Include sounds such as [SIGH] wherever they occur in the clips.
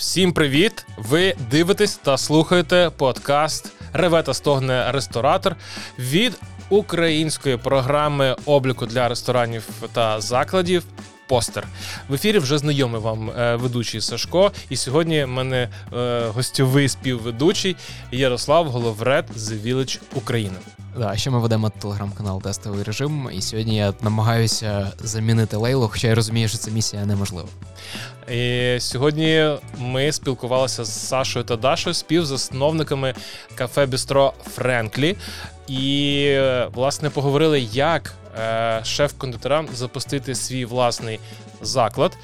Всім привіт! Ви дивитесь та слухаєте подкаст Реве та стогне ресторатор від української програми обліку для ресторанів та закладів. Постер в ефірі вже знайомий вам е, ведучий Сашко. І сьогодні в мене е, гостьовий співведучий Ярослав Головред The Village Україна. Да, ще ми ведемо телеграм-канал Тестовий режим, і сьогодні я намагаюся замінити Лейлу, хоча я розумію, що це місія неможлива. І сьогодні ми спілкувалися з Сашою та Дашою, співзасновниками кафе Бістро Френклі. І власне поговорили, як е, шеф-кондитерам запустити свій власний заклад,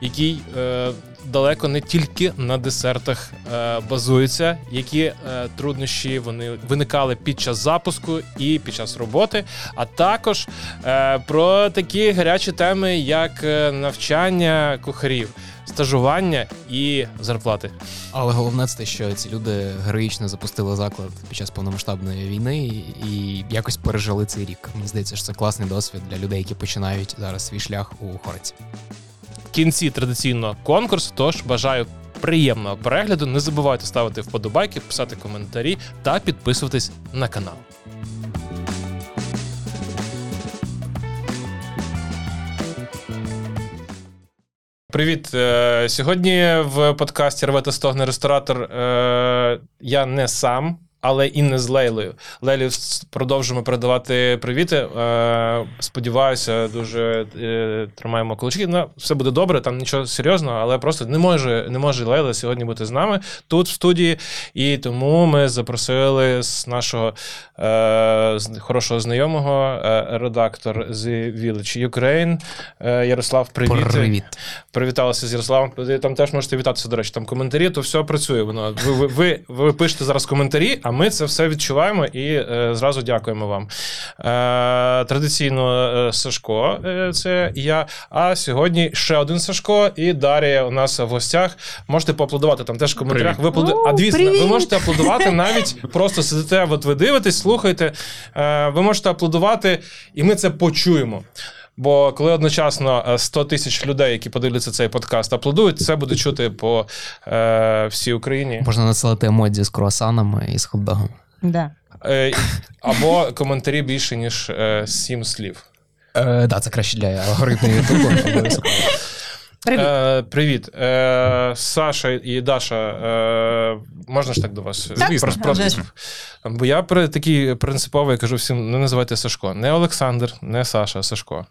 який е, далеко не тільки на десертах е, базується, які е, труднощі вони виникали під час запуску і під час роботи, а також е, про такі гарячі теми, як е, навчання кухарів, стажування і зарплати. Але головне це те, що ці люди героїчно запустили заклад під час повномасштабної війни і, якось пережили цей рік. Мені здається, що це класний досвід для людей, які починають зараз свій шлях у Хореці. Кінці традиційно конкурс. Тож бажаю приємного перегляду. Не забувайте ставити вподобайки, писати коментарі та підписуватись на канал. Привіт. Е, Сьогодні в подкасті Рвета стогне ресторатор. е, Я не сам. Але і не з Лейлою. Лейлі продовжуємо передавати привіти. Е, сподіваюся, дуже е, тримаємо кулачки. Ну, все буде добре, там нічого серйозного, але просто не може не може Лейла сьогодні бути з нами тут в студії. І тому ми запросили з нашого е, хорошого знайомого е, редактор з Village Ukraine Ярослав. Привіт. Привіт. Привіталися з Ярославом. Там теж можете вітатися, до речі, там коментарі, то все працює. Воно ви, ви, ви, ви пишете зараз коментарі, а ми це все відчуваємо і е, зразу дякуємо вам. Е, традиційно е, Сашко, е, це я. А сьогодні ще один Сашко і Дар'я у нас в гостях. Можете поаплодувати там теж в коментарях. Ви аплоду... О, А привіт! ви можете аплодувати навіть [LAUGHS] просто сидите, от ви дивитесь, слухаєте. Е, ви можете аплодувати, і ми це почуємо. Бо коли одночасно е, 100 тисяч людей, які подивляться цей подкаст, аплодують, це буде чути по е, всій Україні. Можна надсилати емодзі з круасанами і з хот-догом. Да. Е, або коментарі більше, ніж е, сім слів. Е, да, це краще для алгоритму Ютубу. Привіт. Е, привіт. Е, Саша і Даша. Е, можна ж так до вас? Звісно. просто- Вже. Бо я при такий принциповий кажу всім: не називайте Сашко. Не Олександр, не Саша, а Сашко.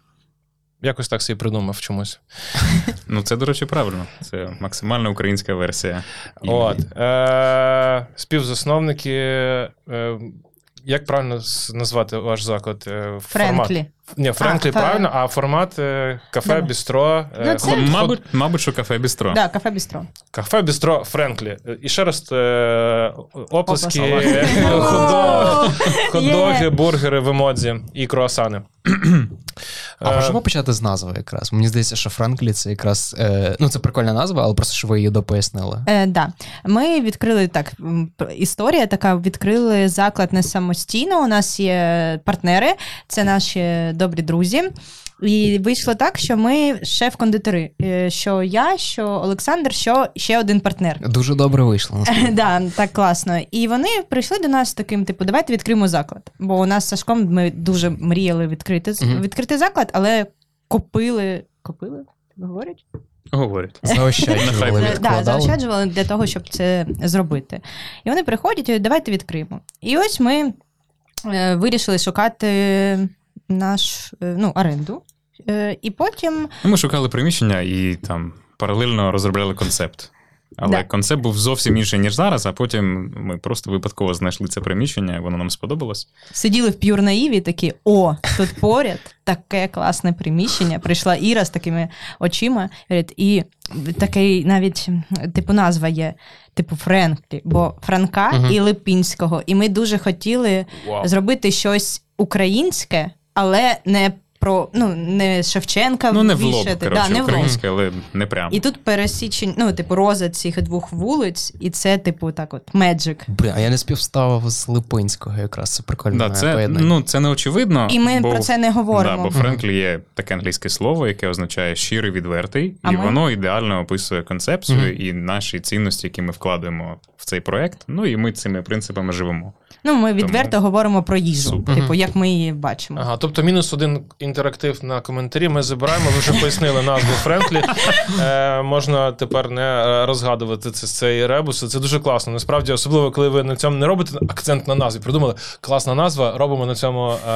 Якось так собі придумав чомусь. [LAUGHS] Ну, це, до речі, правильно. Це максимально українська версія. От. Е, співзасновники. Е, як правильно назвати ваш заклад? Е, формат? Френклі. Ні, Френклі А, правильно, а формат е, кафе, Давай. бістро. е, Ну, це- хот- Мабуть, мабуть, що кафе бістро. Да, кафе Бістро. Кафе Бістро Frankly. Е, І ще раз е, оплески, хот-дог- хот-доги, бургери в емодзі і круасани. [CLEARS THROAT] А Е, можемо почати з назви якраз. Мені здається, що Frankly це якраз. Е, ну, це прикольна назва, але просто що ви її допояснили. Е, да. Ми відкрили так. м, Історія така: відкрили заклад не самостійно. У нас є партнери, це наші добрі друзі. І вийшло так, що ми шеф-кондитери. Е, Що я, що Олександр, що ще один партнер. Дуже добре вийшло. [LAUGHS] Да, так класно. І вони прийшли до нас таким, типу, давайте відкриємо заклад. Бо у нас з Сашком ми дуже мріяли відкрити, відкрити заклад, але копили. Копили? Так Говорять? Говорять. [LAUGHS] Заощаджували, Е, Да, заощаджували для того, щоб це зробити. І вони приходять і давайте відкриємо. І ось ми е, вирішили шукати наш е, ну, оренду. Е, і потім Ну, Ми шукали приміщення і там паралельно розробляли концепт. Але Да. концепт був зовсім інший, ніж зараз, а потім ми просто випадково знайшли це приміщення, воно нам сподобалось. сиділи в п'юр наїві, такі: о, тут поряд таке класне приміщення. Прийшла Іра з такими очима. І такий навіть типу назва є. Типу Френклі, бо Франка Мгм. і Липінського. І ми дуже хотіли Вау. зробити щось українське, але не про ну не Шевченка Ну, не в лоб, коротше, да, не в лоб. українське, але не прямо. І тут пересічень, ну, типу, роза цих двох вулиць, і це, типу, так от, меджик. Блін, а я не співставив з Липинського якраз. Це прикольно. Да, це, ну, це не очевидно. І ми бо, про це не Да, говоримо. бо Френклі є таке англійське слово, яке означає щирий, відвертий, А і ми? воно ідеально описує концепцію Мгм. і наші цінності, які ми вкладаємо в цей проект. Ну і ми цими принципами живемо. Ну, ми відверто говоримо про їжу, Супер. типу, як ми її бачимо. Ага, тобто мінус один інтерактив на коментарі. Ми забираємо, ви вже пояснили назву Френклі. Е, можна тепер не е, розгадувати це, цей ребус. Це дуже класно. Насправді, особливо, коли ви на цьому не робите акцент на назві. Придумали класна назва, робимо на цьому е,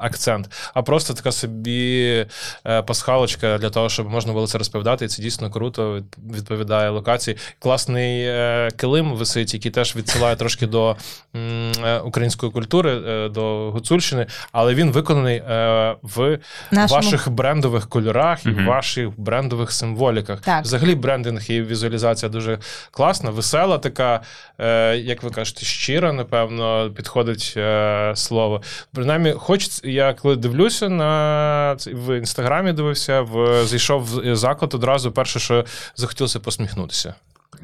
акцент. А просто така собі е, пасхалочка для того, щоб можна було це розповідати. І це дійсно круто. Відповідає локації. Класний е, килим висить, який теж відсилає трошки до м, української культури, е, до гуцульщини, але він виконаний е, в Нашому- ваших брендових кольорах і Мгм. ваших брендових символіках. Так. Взагалі, брендинг і візуалізація дуже класна, весела, така, е, як ви кажете, щира, напевно, підходить е, слово. Принаймні, хоч я коли дивлюся на в інстаграмі, дивився, в зайшов в заклад одразу перше, що захотілося посміхнутися.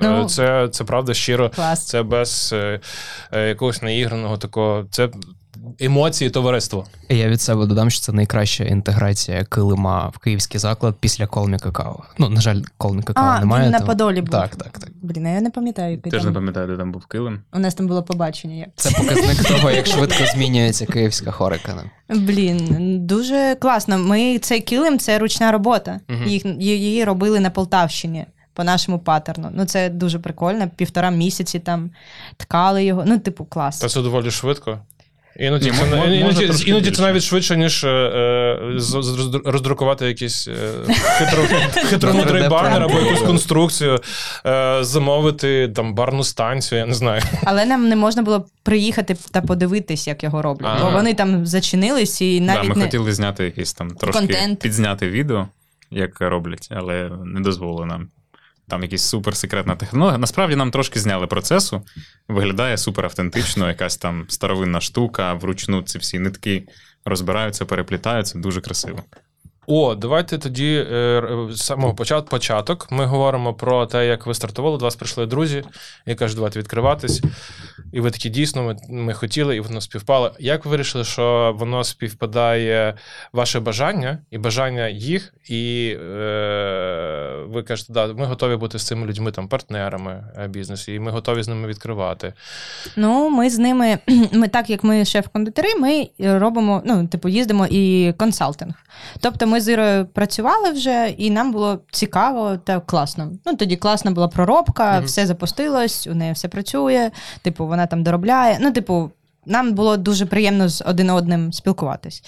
Ну, Е, це, це правда щиро. Клас. Це без е, е, якогось наіграного такого. Це емоції товариства. Я від себе додам, що це найкраща інтеграція килима в київський заклад після колмі какао. Ну, на жаль, колмі какао А, немає. він на тому- Подолі був. Так, так, так. Блін, а я не пам'ятаю, який Теж не пам'ятаю, де там був килим. У нас там було побачення. Як. Це показник того, як швидко змінюється київська хорика. Блін, дуже класно. Ми цей килим це ручна робота. Їх її робили на Полтавщині по нашому паттерну. Ну це дуже прикольно. Півтора місяці там ткали його. Ну, типу, клас. Та це доволі швидко. Іноді, Ні, це, мо- може іноді, трошки іноді це навіть швидше, ніж е, е, роздрукувати якийсь е, хитромудрий [LAUGHS] 3D банер або якусь конструкцію, е, замовити там барну станцію, я не знаю. Але нам не можна було приїхати та подивитись, як його роблять. Ага. Бо вони там зачинились і Да, навіть ми не хотіли зняти якийсь там трошки Контент. підзняти відео, як роблять, але не дозволили нам. Там якась суперсекретна технологія. Насправді нам трошки зняли процесу. Виглядає супер автентично, якась там старовинна штука, вручну ці всі нитки розбираються, переплітаються. Дуже красиво. О, давайте тоді е, з самого початку початок. Ми говоримо про те, як ви стартували. До вас прийшли друзі, і кажуть, давайте відкриватись. І ви такі дійсно, ми, ми хотіли, і воно співпало. Як ви вирішили, що воно співпадає ваше бажання і бажання їх, і е, ви кажете, да, ми готові бути з цими людьми, там, партнерами е, бізнесу, і ми готові з ними відкривати. Ну, ми з ними, [CLEARS THROAT] ми так як ми шеф-кондитери, ми робимо, ну, типу, їздимо і консалтинг. Тобто ми з Ірою працювали вже, і нам було цікаво та класно. Ну, тоді класна була проробка, Мгм. все запустилось, у неї все працює, типу, вона там доробляє. Ну, типу. Нам було дуже приємно з один одним спілкуватись.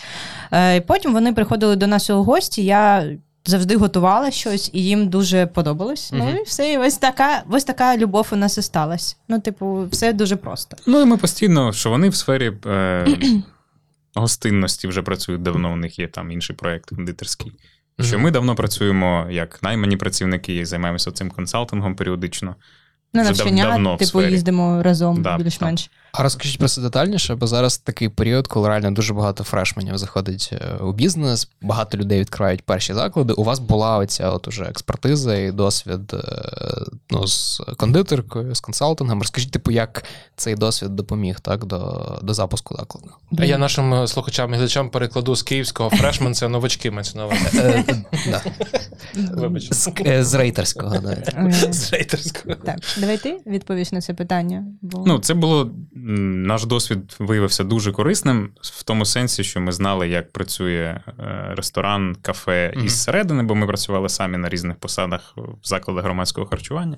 Е, і потім вони приходили до нас у гості. Я завжди готувала щось, і їм дуже подобалось. Ну і все. І ось така, ось така любов у нас і сталася. Ну, типу, все дуже просто. Ну і ми постійно, що вони в сфері е, гостинності вже працюють давно, у них є там інший проєкт кондитерський. Що Мгм. ми давно працюємо як наймані працівники, займаємося цим консалтингом періодично. На Вже дав- навчання, давно типу, їздимо разом Да, більш-менш. А розкажіть про це детальніше, бо зараз такий період, коли реально дуже багато фрешменів заходить е, у бізнес, багато людей відкривають перші заклади. У вас була оця от уже експертиза і досвід е, ну, з кондитеркою, з консалтингом. Розкажіть, типу, як цей досвід допоміг так, до, до запуску закладу? Я нашим е, слухачам і глядачам перекладу з київського фрешмен це новачки увазі. Вибач. З, рейтерського, да. З рейтерського. Так, давай ти відповіш на це питання. Ну, це було наш досвід виявився дуже корисним в тому сенсі, що ми знали, як працює е, ресторан, кафе Мгм. із середини, бо ми працювали самі на різних посадах в закладах громадського харчування.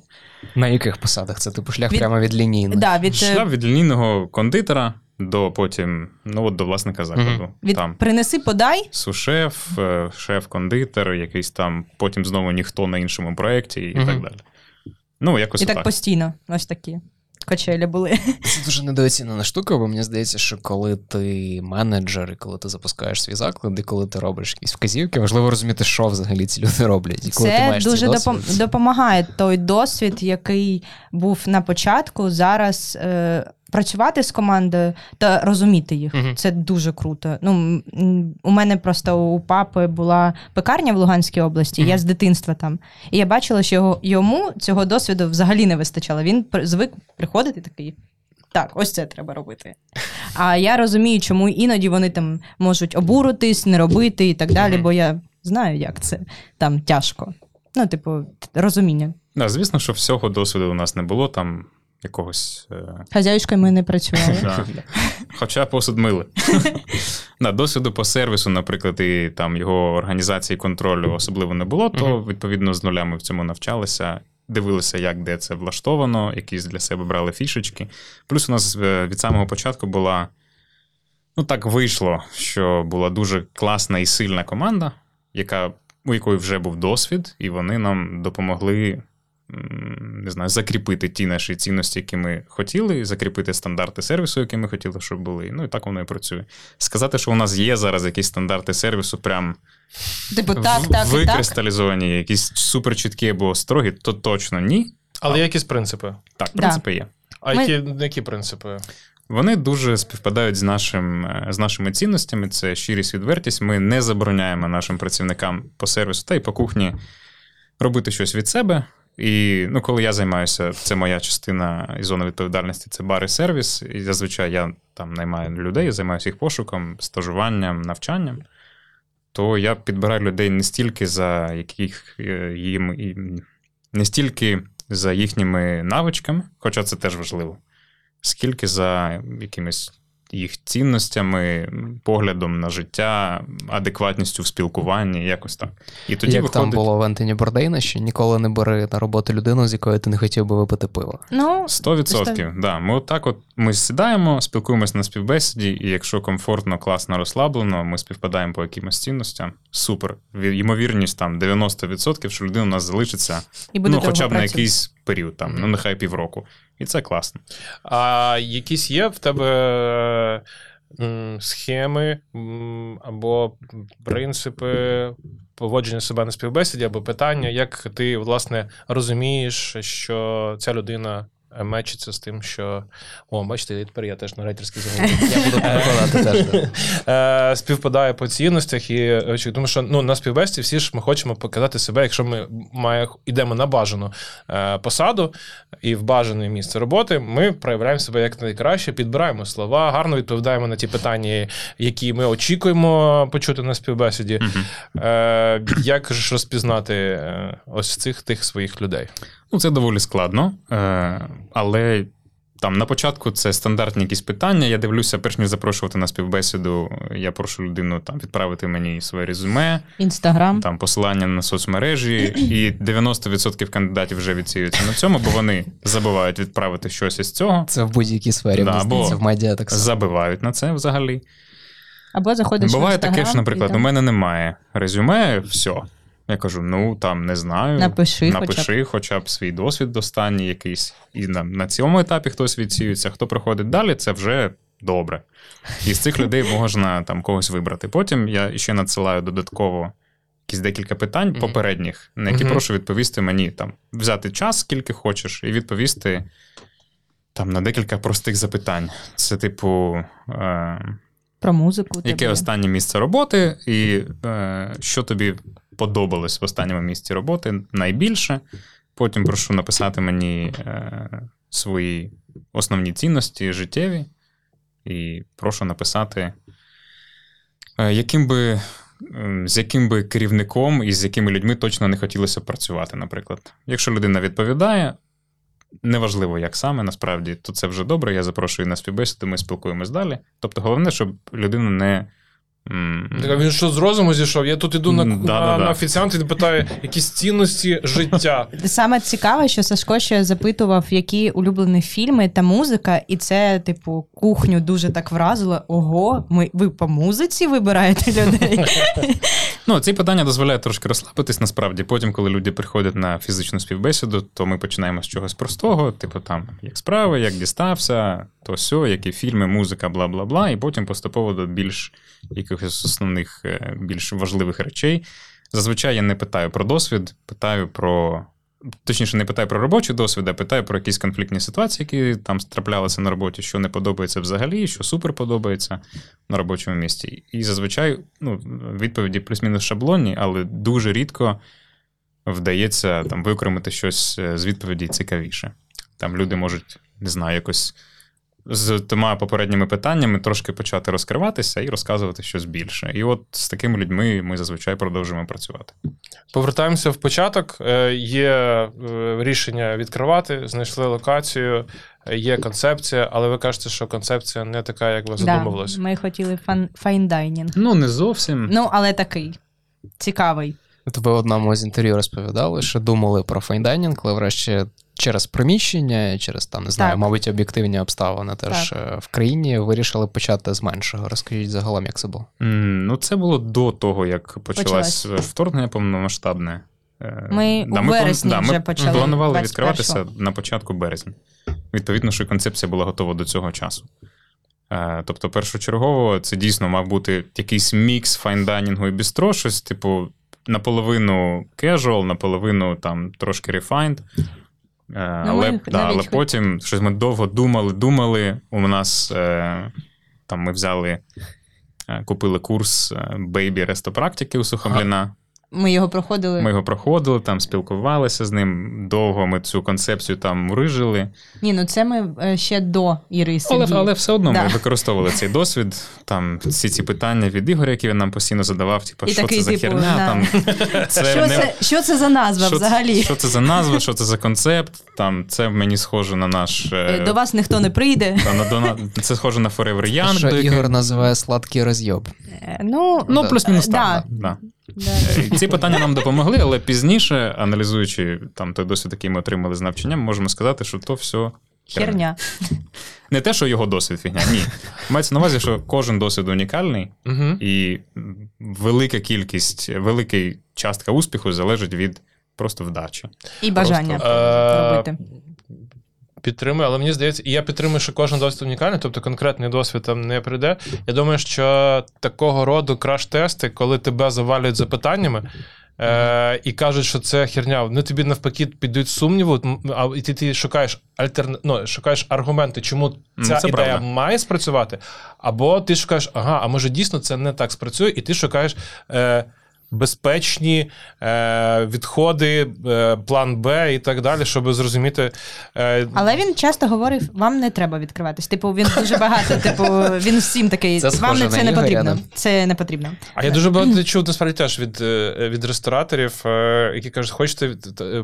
На яких посадах? Це типу шлях Від- прямо від лінійних? да, від, е, Шлях від лінійного кондитера до потім, ну от до власника закладу. від Там принеси, подай. сушеф, е, шеф-кондитер, якийсь там, потім знову ніхто на іншому проєкті і Мгм. так далі. Ну, якось І так отак. постійно. Ось такі качелі були. [LAUGHS] Це дуже недооцінена штука, бо мені здається, що коли ти менеджер, і коли ти запускаєш свій заклад, і коли ти робиш якісь вказівки, важливо розуміти, що взагалі ці люди роблять. І коли ти маєш дуже досвід, допомагає той досвід, який був на початку. Зараз е, працювати з командою та розуміти їх. Мгм. Це дуже круто. Ну, у мене просто у папи була пекарня в Луганській області, я з дитинства там. І я бачила, що його, йому цього досвіду взагалі не вистачало. Він звик приходити такий. Так, ось це треба робити. А я розумію, чому іноді вони там можуть обуритись, не робити і так далі, бо я знаю, як це там тяжко. Ну, типу, розуміння. Да, звісно, що всього досвіду у нас не було там якогось. Е... Хазяюшкою ми не працювали. [LAUGHS] Хоча посуд мили. [LAUGHS] да, досвіду по сервісу, наприклад, і там його організації контролю особливо не було, то відповідно з нуля ми в цьому навчалися. Дивилися, як де це влаштовано, якісь для себе брали фішечки. Плюс у нас е, від самого початку була. Ну, так вийшло, що була дуже класна і сильна команда, яка, у якої вже був досвід, і вони нам допомогли не знаю, закріпити ті наші цінності, які ми хотіли, закріпити стандарти сервісу, які ми хотіли, щоб були. Ну і так воно і працює. Сказати, що у нас є зараз якісь стандарти сервісу, прям Типу, так, в- так, і так. викристалізовані, якісь супер чіткі або строгі, то точно ні. Але є якісь принципи. Так, Да. принципи є. А Ми- які, які принципи? Вони дуже співпадають з, нашим, е, з нашими цінностями. Це щирість, відвертість. Ми не забороняємо нашим працівникам по сервісу та й по кухні робити щось від себе. І ну, коли я займаюся, це моя частина і зона відповідальності, це бар і сервіс. І зазвичай я там наймаю людей, займаюся їх пошуком, стажуванням, навчанням. То я підбираю людей не стільки за яких е, їм не стільки за їхніми навичками, хоча це теж важливо, скільки за якимись їх цінностями, поглядом на життя, адекватністю в спілкуванні, якось так. І тоді Як виходить там було в Ентоні Бордейна, що ніколи не бери на роботу людину, з якою ти не хотів би випити пиво. Ну, 100%. Да. Ми отак от ми сідаємо, спілкуємось на співбесіді, і якщо комфортно, класно, розслаблено, ми співпадаємо по якимось цінностям. Супер. Ймовірність там 90%, що людина у нас залишиться і буде ну, хоча б довго на якийсь період, там, ну нехай півроку. І це класно. А якісь є в тебе схеми або принципи поводження себе на співбесіді, або питання, як ти власне розумієш, що ця людина е, мечиться з тим, що о, бачите, тепер я теж на рейтерській загоні. Я буду [LAUGHS] перекладати теж. Е, співпадає по цінностях і е, тому що ну на співбесті всі ж ми хочемо показати себе, якщо ми має, йдемо на бажану е, посаду і в бажане місце роботи, ми проявляємо себе як найкраще, підбираємо слова, гарно відповідаємо на ті питання, які ми очікуємо почути на співбесіді. Е, як ж розпізнати е, ось цих тих своїх людей? Ну, це доволі складно, е, але там на початку це стандартні якісь питання. Я дивлюся, перш ніж запрошувати на співбесіду, я прошу людину там відправити мені своє резюме, Інстаграм. там посилання на соцмережі, і 90% кандидатів вже відсіюються на цьому, бо вони забувають відправити щось із цього, Це в будь-якій сфері, Да, мені здається, бо в медіа так само. забивають на це взагалі. Або заходиш Буває Інстаграм. таке, що, наприклад, і у мене немає резюме, все. Я кажу: ну там не знаю. Напиши, напиши хоча б свій досвід останній якийсь. І на, на цьому етапі хтось відсіюється. Хто проходить далі, це вже добре. І з цих людей можна там когось вибрати. Потім я ще надсилаю додатково якісь декілька питань попередніх, на які прошу відповісти мені там, взяти час, скільки хочеш, і відповісти там на декілька простих запитань. Це, типу. Е- про музику. Яке тебе. останнє місце роботи, і е, що тобі подобалось в останньому місці роботи найбільше. Потім прошу написати мені е, свої основні цінності життєві, і прошу написати, е, яким би, з яким би керівником і з якими людьми точно не хотілося працювати, наприклад. Якщо людина відповідає, неважливо, як саме, насправді, то це вже добре. Я запрошую на співбесіду, ми спілкуємось далі. Тобто, головне, щоб людина не. М, Так, Він що з розуму зійшов? Я тут іду на, М, да, на, да, да. на офіціант і питаю, якісь цінності життя. Саме цікаве, що Сашко ще запитував, які улюблені фільми та музика, і це, типу, кухню дуже так вразило. Ого, ми ви по музиці вибираєте людей. [LAUGHS] Ну, ці питання дозволяють трошки розслабитись. Насправді, потім, коли люди приходять на фізичну співбесіду, то ми починаємо з чогось простого, типу там як справи, як дістався, то сьо, які фільми, музика, бла бла бла, і потім поступово до більш якихось основних, е, більш важливих речей. Зазвичай я не питаю про досвід, питаю про Точніше, не питаю про робочий досвід, а питаю про якісь конфліктні ситуації, які там траплялися на роботі, що не подобається взагалі, що супер подобається на робочому місці. І зазвичай ну, відповіді плюс-мінус шаблонні, але дуже рідко вдається там викоримати щось е, з відповіді цікавіше. Там люди можуть, не знаю, якось з тима попередніми питаннями трошки почати розкриватися і розказувати щось більше. І от з такими людьми ми зазвичай продовжуємо працювати. Повертаємося в початок. Е, Є е, рішення відкривати, знайшли локацію, е, є концепція, але ви кажете, що концепція не така, як ви задумувалися. Да, ми хотіли fine- fine dining. Ну, не зовсім. Ну, але такий цікавий. Ви в одному з інтерв'ю розповідали, що думали про fine dining, але врешті через приміщення, через там, не знаю, Так. мабуть, об'єктивні обставини теж е, в країні вирішили почати з меншого. Розкажіть загалом, як це було. М, Ну, це було до того, як почалось Почалось. вторгнення повномасштабне. Е, Ми у план- вересні да, вже ми почали, планували 21-го. відкриватися на початку березня. Відповідно, що концепція була готова до цього часу. Е, Тобто, першочергово, це дійсно мав бути якийсь мікс файндайнінгу і бістро, щось, типу, наполовину casual, наполовину там трошки refined. Е, Ну, але, ми да, але потім щось ми довго думали, думали. У нас е, там ми взяли, е, купили курс Baby рестопрактики у Сухомліна. Ми його проходили. Ми його проходили, там спілкувалися з ним. Довго ми цю концепцію там мурижили. Ні, ну це ми е, ще до Іриси. Але, але все одно Да. ми використовували цей досвід. Там всі ці питання від Ігоря, які він нам постійно задавав, типу, І що такий, це за типу, херня, да. там, [LAUGHS] це що, не- це, що це за назва що, взагалі? Що це за назва, що це за концепт? Там це мені схоже на наш. е, Е, До вас ніхто не прийде. та, на, до, на- це схоже на Forever Young. що Ігор називає сладкий розйоб. Ну, Ну, плюс-мінус так. да. Да. Е, Ці питання нам допомогли, але пізніше, аналізуючи там той досвід, який ми отримали з навчанням, можемо сказати, що то все херня. Не те, що його досвід фігня, ні. Мається на увазі, що кожен досвід унікальний, Угу. і велика кількість, велика частка успіху залежить від просто вдачі. І бажання Е, робити. Підтримую, але мені здається, і я підтримую, що кожен досвід унікальний, тобто конкретний досвід там не прийде. Я думаю, що такого роду краш-тести, коли тебе завалюють запитаннями. Е, і кажуть, що це херня. Вони тобі навпаки підуть сумніву, а і ти, ти шукаєш альтерна... ну, шукаєш аргументи, чому ця це ідея правда. має спрацювати. Або ти шукаєш, ага, а може дійсно це не так спрацює, і ти шукаєш. Е, Безпечні е, відходи, е, план Б і так далі, щоб зрозуміти. Е, Але він часто говорив: вам не треба відкриватись. Типу, він дуже багато, [LAUGHS] типу, він всім такий, Це вам це не Ігоря, потрібно. Це не потрібно. А я дуже багато чув насправді теж від, е, від рестораторів, е, які кажуть, хочете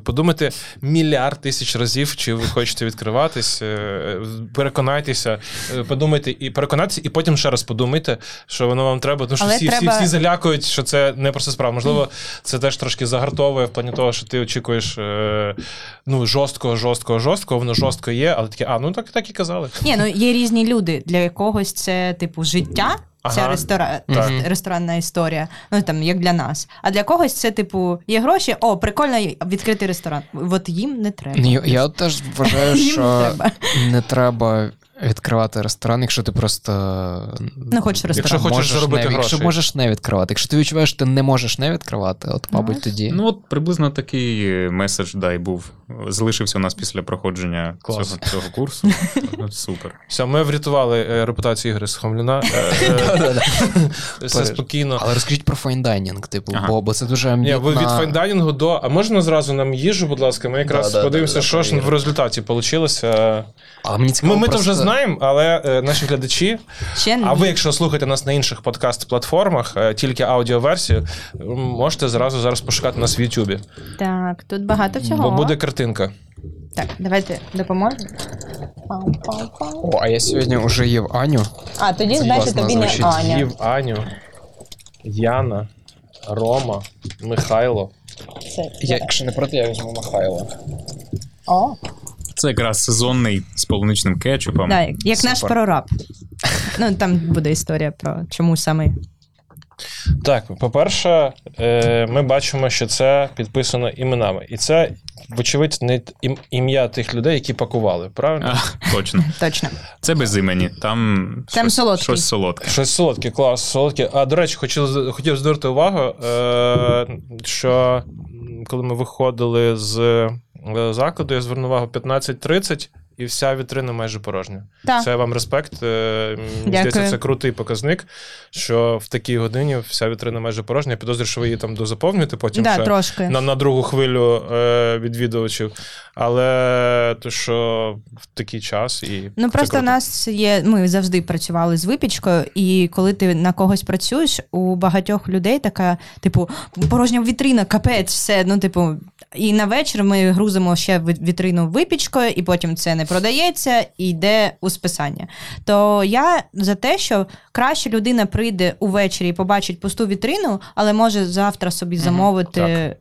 подумати мільярд тисяч разів, чи ви хочете відкриватись, е, переконайтеся, подумайте і переконайтеся, і потім ще раз подумайте, що воно вам треба. Тому що Але всі, всі, треба- всі залякують, що це не просто справа. Можливо, це теж трошки загартовує в плані того, що ти очікуєш е, ну, жорсткого, жорсткого, жорсткого, воно жорстко є, але таке, а ну так, так і казали. Ні, ну є різні люди. Для якогось це, типу, життя. Ця Ага. рестора... Ресторанна історія, ну там як для нас. А для когось це, типу, є гроші, о, прикольно відкрити ресторан. От їм не треба. Я, я теж вважаю, що не треба. Відкривати ресторан, якщо ти просто Не хочеш ресторан. Якщо хочеш можеш заробити не, Якщо можеш не відкривати. Якщо ти відчуваєш, що ти не можеш не відкривати, от, мабуть, Ну, тоді. Ну, от приблизно такий меседж дай був. Залишився у нас після проходження Клас. цього, цього курсу. [LAUGHS] Супер. Все, ми врятували е, репутацію Ігоря Сухомліна. [LAUGHS] Е, Все спокійно. Але розкажіть про файндайнінг, типу, бо, це дуже Ні, амбітна... ви від файндайнінгу до. А можна зразу нам їжу, будь ласка? Ми якраз подивимося, що ж в результаті вийшло. Ми, то вже знаємо, але е, наші глядачі. А ви, якщо слухаєте нас на інших подкаст-платформах, тільки аудіоверсію, можете зразу зараз пошукати нас в Ютубі. Так, тут багато всього. Бо буде картинка. Так, давайте допоможемо. Пау-пау-пау. О, а я сьогодні вже їв Аню. А, тоді, Це значить, класно тобі не звучить. Аня. Їв Аню, Яна, Рома, Михайло. Це... Я, якщо не проти, я візьму Михайла. О, Це якраз сезонний з полуничним кетчупом. да, як, як наш Супер. прораб. Ну, там буде історія про чому саме. Так, по-перше, е, ми бачимо, що це підписано іменами. І це, вочевидь, не ім'я тих людей, які пакували, правильно? А, точно. [LAUGHS] Точно. Це без імені. Там, Там щось, солодкий. щось солодке. Щось солодке, клас, солодке. А до речі, хотів, хотів звернути увагу, е, що коли ми виходили з е, закладу, я звернув увагу 15.30, і вся вітрина майже порожня. Так. Це вам респект. е, Мені здається, це крутий показник, що в такій годині вся вітрина майже порожня. Я підозрюю, що ви її там дозаповнюєте потім Да, ще трошки. на, на другу хвилю е, відвідувачів. Але то, що в такий час і Ну просто у круто. нас є. Ми завжди працювали з випічкою, і коли ти на когось працюєш, у багатьох людей така, типу, порожня вітрина, капець, все. Ну, типу, і на вечір ми грузимо ще вітрину випічкою, і потім це не продається і йде у списання. То я за те, що краще людина прийде увечері і побачить пусту вітрину, але може завтра собі замовити. так.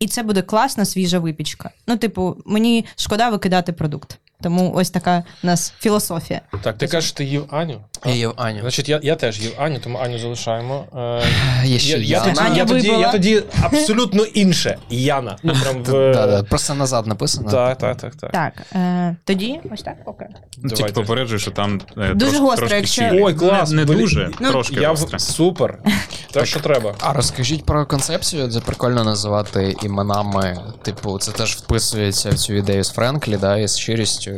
І це буде класна свіжа випічка. Ну, типу, мені шкода викидати продукт. Тому ось така у нас філософія. Так, ти кажеш, ти їв Аню? Я їв Аню. Значить, я, я теж їв Аню, тому Аню залишаємо. Е, [SIGHS] Є ще я, я, тоді, я, тоді, я тоді абсолютно інше. Яна. Ну, [LAUGHS] прям в... Да, да, просто назад написано. Так, так, так, так. Так, е, тоді ось так поки. Ну, Тільки Давайте. попереджую, що там е, Дуже трош- гостро, якщо-. Ой, клас, Не, не дуже, Ну, трошки Я в... Супер. [LAUGHS] Те, що треба. А розкажіть про концепцію. Це прикольно називати іменами. Типу, це теж вписується в цю ідею з Френклі, да, і з щирістю.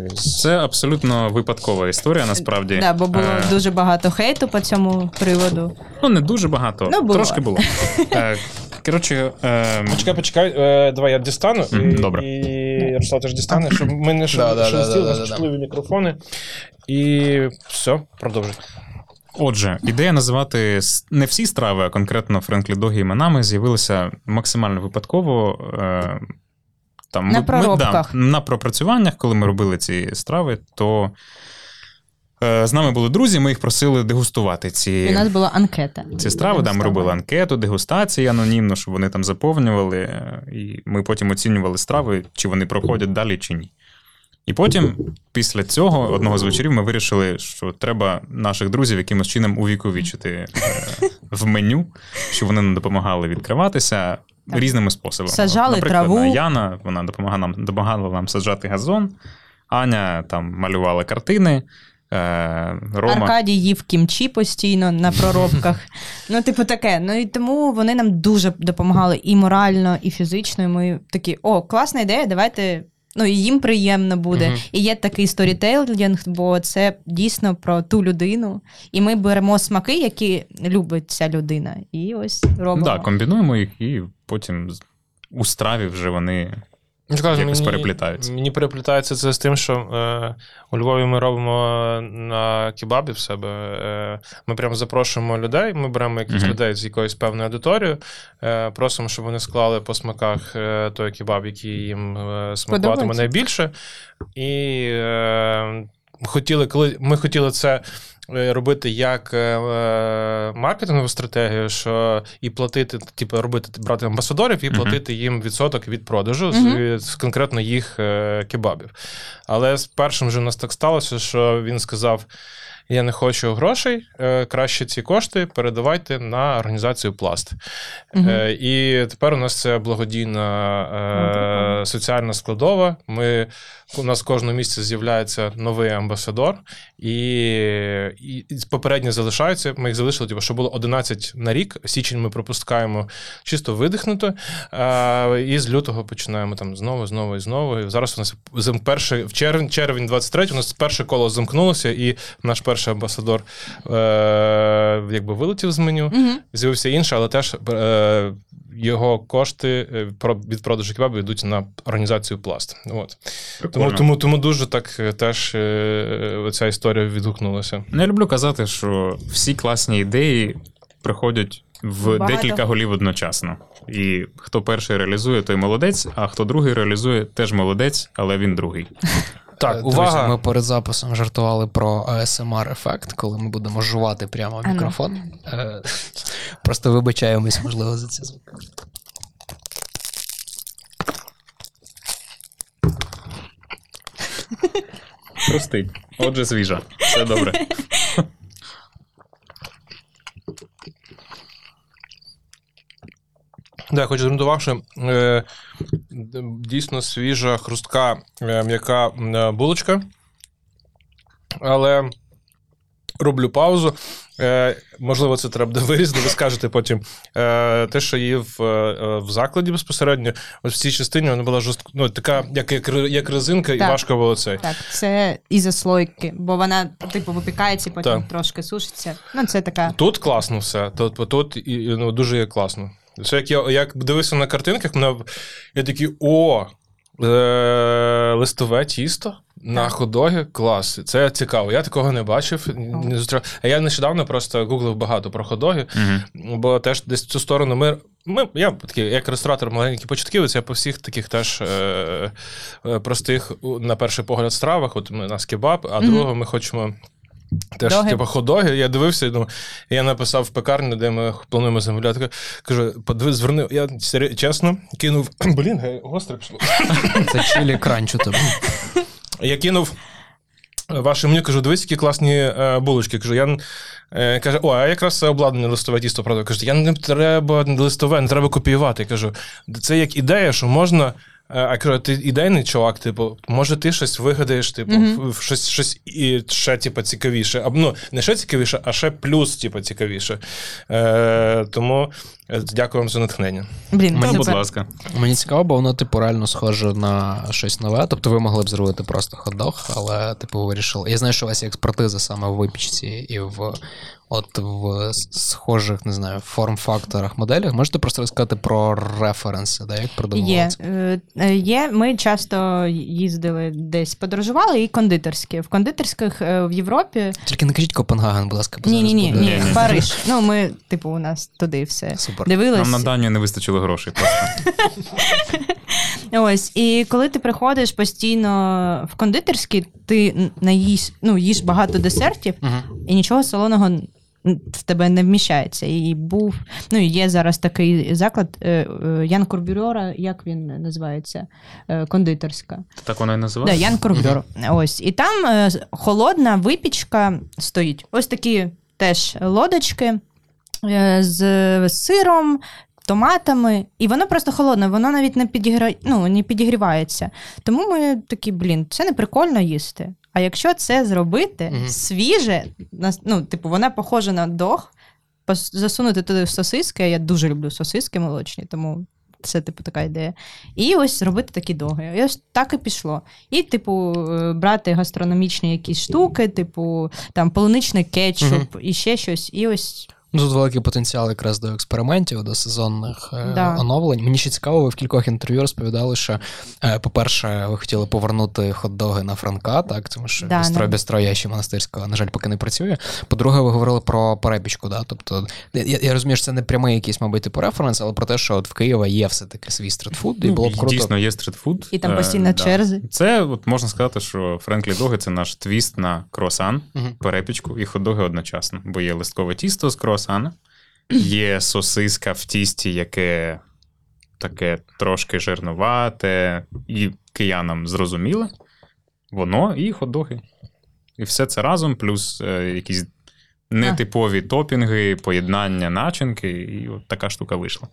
Це абсолютно випадкова історія, насправді. Да, бо було Е, дуже багато хейту по цьому приводу. Ну, не дуже багато, Ну, було. трошки було. [LAUGHS] Е, Коротше, е, Почекай, почекай, е, давай я дістану. Мгм, і, добре. І Ярослав теж дістане, щоб ми не Да, да, да, шелестіли да, да. чутливі мікрофони. І все, продовжуй. Отже, ідея називати с- не всі страви, а конкретно Френклі Догі іменами з'явилася максимально випадково. Е, там, На ми- проробках. Ми, да, на пропрацюваннях, коли ми робили ці страви, то е, з нами були друзі, ми їх просили дегустувати ці, У нас була анкета. ці страви. Да, ми робили анкету, дегустації анонімно, щоб вони там заповнювали, е, і ми потім оцінювали страви, чи вони проходять далі, чи ні. І потім, після цього, одного з вечорів, ми вирішили, що треба наших друзів якимось чином увіковічити е, в меню, щоб вони нам допомагали відкриватися Так. різними способами. Саджали Наприклад, траву. Яна вона допомагала нам, допомагала нам саджати газон, Аня там малювала картини. Е, Рома Аркадій їв кімчі постійно на проробках. [LAUGHS] ну, типу, таке. Ну і тому вони нам дуже допомагали і морально, і фізично. І ми такі, о, класна ідея, давайте. Ну, і їм приємно буде. Мгм. І є такий storytelling, бо це дійсно про ту людину. І ми беремо смаки, які любить ця людина. І ось робимо. да, комбінуємо їх, і потім у страві вже вони Якось мені, переплітається. Мені переплітається це з тим, що е, у Львові ми робимо на кебабі в себе. Е, ми прямо запрошуємо людей, ми беремо якихось Мгм. людей з якоюсь певною аудиторією, е, просимо, щоб вони склали по смаках е, той кебаб, який їм е, смакуватиме найбільше. І е, хотіли, коли ми хотіли це. е, Робити як е, е, маркетингову стратегію, що і платити, типу, робити брати амбасадорів і Мгм. платити їм відсоток від продажу з, Мгм. від- з конкретно їх е, кебабів. Але з першим же у нас так сталося, що він сказав: Я не хочу грошей, е, краще ці кошти передавайте на організацію Пласт. Е, І тепер у нас це благодійна е, соціальна складова. Ми, у нас кожного місяця з'являється новий амбасадор, і, і, попередні залишаються. Ми їх залишили, типу, що було 11 на рік. Січень ми пропускаємо чисто видихнуто. І з лютого починаємо там знову, знову і знову. І зараз у нас перший, в червень, червень 23 у нас перше коло замкнулося, і наш перший амбасадор е, якби вилетів з меню. Мгм. З'явився інший, але теж е, його кошти е, від продажу кебабу йдуть на організацію Пласт. От. Тому, Прикольно. тому, тому дуже так е, теж е, ця історія відгукнулася. Ну, Я люблю казати, що всі класні ідеї приходять в Багато. декілька голів одночасно. І хто перший реалізує, той молодець, а хто другий реалізує, теж молодець, але він другий. Так, Е, Друзі, увага. ми перед записом жартували про ASMR ефект, коли ми будемо жувати прямо в мікрофон. Е, Просто вибачаємось, можливо, за ці звуки. Простий. Отже, свіжа. Все добре. [LAUGHS] Да, я хочу звернути увагу, що е, дійсно свіжа, хрустка, е, м'яка е, булочка. Але роблю паузу. Е, можливо, це треба вирізати, ви скажете потім. Е, те, що їв е, е, в закладі безпосередньо, ось в цій частині вона була жорстко, ну, така, як, як, як резинка, і важко було цей. Так, це ізослойки, бо вона, типу, випікається, потім Так. трошки сушиться. Ну, це така. Тут класно все. Тут, тут і, ну, дуже є класно. Це як я як дивився на картинках, мене я такий о, е, листове тісто на ходоги. Клас. Це цікаво. Я такого не бачив. Не зустрів. А я нещодавно просто гуглив багато про ходоги, Угу. бо теж десь в цю сторону ми. Ми, я такий, як ресторатор маленький початківець, я по всіх таких теж е, е, простих, на перший погляд, стравах. От у нас кебаб, а Мгм. другого ми хочемо теж, Доги. типу, ходоги. Я дивився, і думаю, я написав в пекарню, де ми плануємо замовляти. Кажу, подиви, зверни. Я чесно кинув. [CLEARS THROAT] Блін, гостре пішло. [LAUGHS] Це чилі кранч у тебе. Я кинув ваше меню, кажу, дивись, які класні е, булочки. Кажу, я е, каже, о, а якраз це обладнане листове тісто продаю. Кажу, я не треба листове, не треба копіювати. Кажу, це як ідея, що можна. Е, А кажу, ти ідейний чувак, типу, може, ти щось вигадаєш, типу, в щось, щось і ще, типу, цікавіше. Або ну, не ще цікавіше, а ще плюс, типу, цікавіше. Е, тому е, дякую вам за натхнення. Блін, Мені, будь ласка. Мені цікаво, бо воно, типу, реально схоже на щось нове. Тобто ви могли б зробити просто хот-дог, але, типу, ви вирішили. Я знаю, що у вас є експертиза саме в випічці і в от в схожих, не знаю, форм-факторах, моделях. Можете просто розказати про референси, да, як придумували Є, е, е, є. Ми часто їздили десь, подорожували, і кондитерські. В кондитерських е, в Європі. Тільки не кажіть Копенгаген, будь ласка, Ні, ні, ні, ні. [LAUGHS] Париж. Ну, ми, типу, у нас туди все. Супер. Дивились. Нам на Данію не вистачило грошей просто. [LAUGHS] Ось, і коли ти приходиш постійно в кондитерські, ти наїш, ну, їш багато десертів, Мгм. і нічого солоного в тебе не вміщається. І був, ну і є зараз такий заклад е, е, Ян Курбюрера, як він називається? Е, Кондитерська. Так воно і Да. Ян Курбюр. Ось. І там холодна випічка стоїть. Ось такі теж лодочки з сиром. Томатами, і воно просто холодне, воно навіть не підігра... ну, не підігрівається. Тому ми такі, блін, це не прикольно їсти. А якщо це зробити угу. свіже, ну, типу, вона похожа на пос- засунути туди сосиски. Я дуже люблю сосиски молочні, тому це, типу, така ідея. І ось зробити такі доги. І ось так і пішло. І, типу, е, брати гастрономічні якісь штуки, типу, там полуничний кетчуп і ще щось. І ось Ну, тут великий потенціал якраз до експериментів, до сезонних е, Да. оновлень. Мені ще цікаво, ви в кількох інтерв'ю розповідали, що, е, по-перше, ви хотіли повернути хот-доги на Франка, так, тому що Да, бістро бістро я ще монастирського, на жаль, поки не працює. По-друге, ви говорили про перепічку, да? тобто я, я розумію, що це не прямий якийсь, мабуть, типу референс, але про те, що от в Києва є все-таки свій стрітфуд, і було б круто. Ну, Дійсно, є стрітфуд. І там Е, постійно да. Це от можна сказати, що Frankly Доги це наш твіст на круасан, Мгм. перепічку і хот-доги одночасно. Бо є листкове тісто з круасана, є сосиска в тісті, яке таке трошки жирнувате, і киянам зрозуміле. Воно і хот-доги. І все це разом, плюс е, якісь нетипові топінги, поєднання начинки, і от така штука вийшла.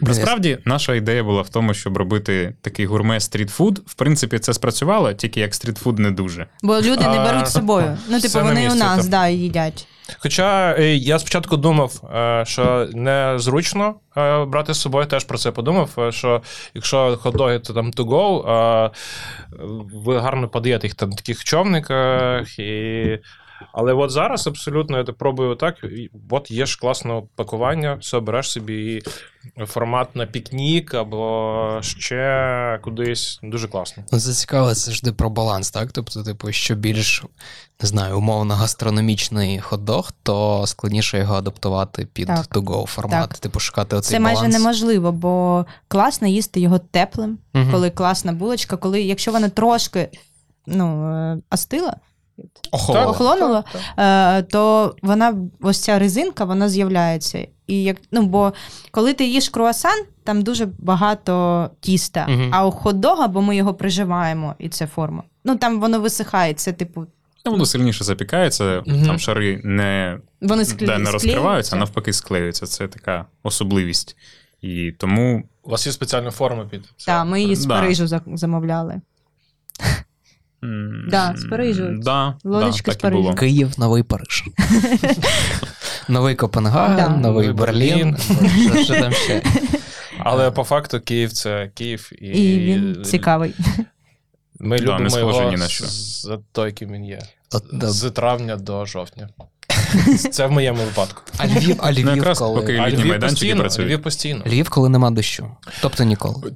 Насправді, наша ідея була в тому, щоб робити такий гурме стрітфуд. В принципі, це спрацювало, тільки як стрітфуд не дуже. Бо люди не беруть з собою. Ну, типу, все на вони у місці, нас так. да, їдять. Хоча е, я спочатку думав, е, що незручно е, брати з собою, теж про це подумав. Що якщо хот-доги, то там to go, ви гарно подаєте їх там в таких човниках. І... Але от зараз абсолютно я пробую так. От є ж класне пакування, все береш собі і формат на пікнік або ще кудись. Дуже класно. Ну, Це цікаво, це завжди про баланс, так? Тобто, типу, що більш, не знаю, умовно гастрономічний хот-дог, то складніше його адаптувати під Так. to-go формат. Так. Типу, шукати оцей Це майже неможливо, бо класно їсти його теплим, Мгм. коли класна булочка, коли якщо вона трошки ну, е, остила, Охолола. охолонула, е, то вона, ось ця резинка, вона з'являється. І як, ну, бо коли ти їш круасан, там дуже багато тіста. Мгм. А у хот-дога, бо ми його приживаємо, і це форма. Ну там воно висихає, це типу. Ну, Воно сильніше запікається, Мгм. там шари не, Вони скле... де не розкриваються, а навпаки склеюються. Це така особливість. І тому У вас є спеціальна форма під це. Так, ми її з Да. Парижу замовляли. Да, з Парижу. Да, Лодочки да, з. Парижу. Київ, новий Париж. [LAUGHS] Новий Копенгаген, новий Новий Берлін. Що, там ще? [LAUGHS] Але по факту Київ це Київ, і, І він цікавий. Ми Да, любимо його ні на що. за той, ким він є. От, да. З травня до жовтня. Це в моєму випадку. А Львів, а Ну, Львів, якраз коли... поки А Львів майданчики постійно. Львів постійно. Львів, коли нема дощу. Тобто ніколи.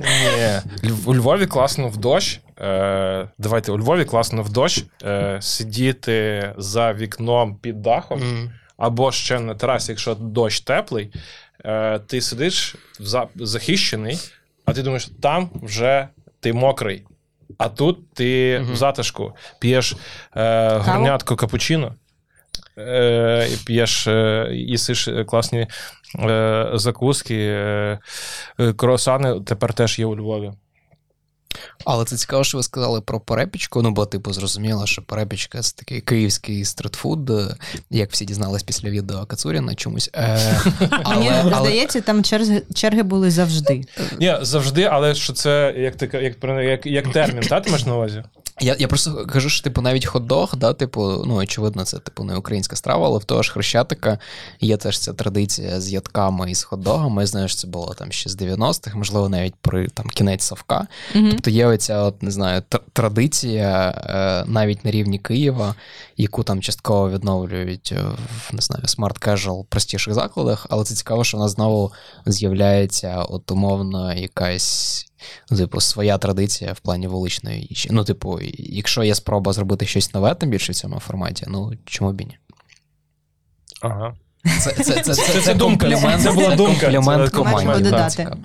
Ні. У Львові класно в дощ. Е, давайте, у Львові класно в дощ е, сидіти за вікном під дахом, або ще на терасі, якщо дощ теплий, е, ти сидиш за, захищений, а ти думаєш, там вже ти мокрий. А тут ти Мгм. в затишку п'єш е, горнятку капучино, п'єш, е, їсиш класні е, закуски, е, е, круасани тепер теж є у Львові. Але це цікаво, що ви сказали про перепічку. Ну, бо, типу, зрозуміло, що перепічка це такий київський стритфуд, е, як всі дізнались після відео Кацуріна чомусь. Е, [LAUGHS] Мені але, але, здається, там черги, черги були завжди. Ні, завжди, але що це як ти як, як, як термін, та ти маєш на увазі? Я, я просто кажу, що типу навіть хот-дог, да, типу, ну очевидно, це типу не українська страва, але в того ж хрещатика є теж ця традиція з ядками і з хот-догами. Я знаю, що це було там ще з 90-х, можливо, навіть при там кінець Савка. Тобто є оця, от, не знаю, традиція е, навіть на рівні Києва, яку там частково відновлюють е, в не знаю, смарт casual простіших закладах, але це цікаво, що вона знову з'являється от умовно якась. Ну, типу, своя традиція в плані вуличної їжі. Ну, типу, якщо є спроба зробити щось нове, тим більше в цьому форматі, ну чому б і ні? Ага. Це, це, це, це, це думка, комплімент, це була думка, комплімент це команді. комплімент, да, додати. цікаво.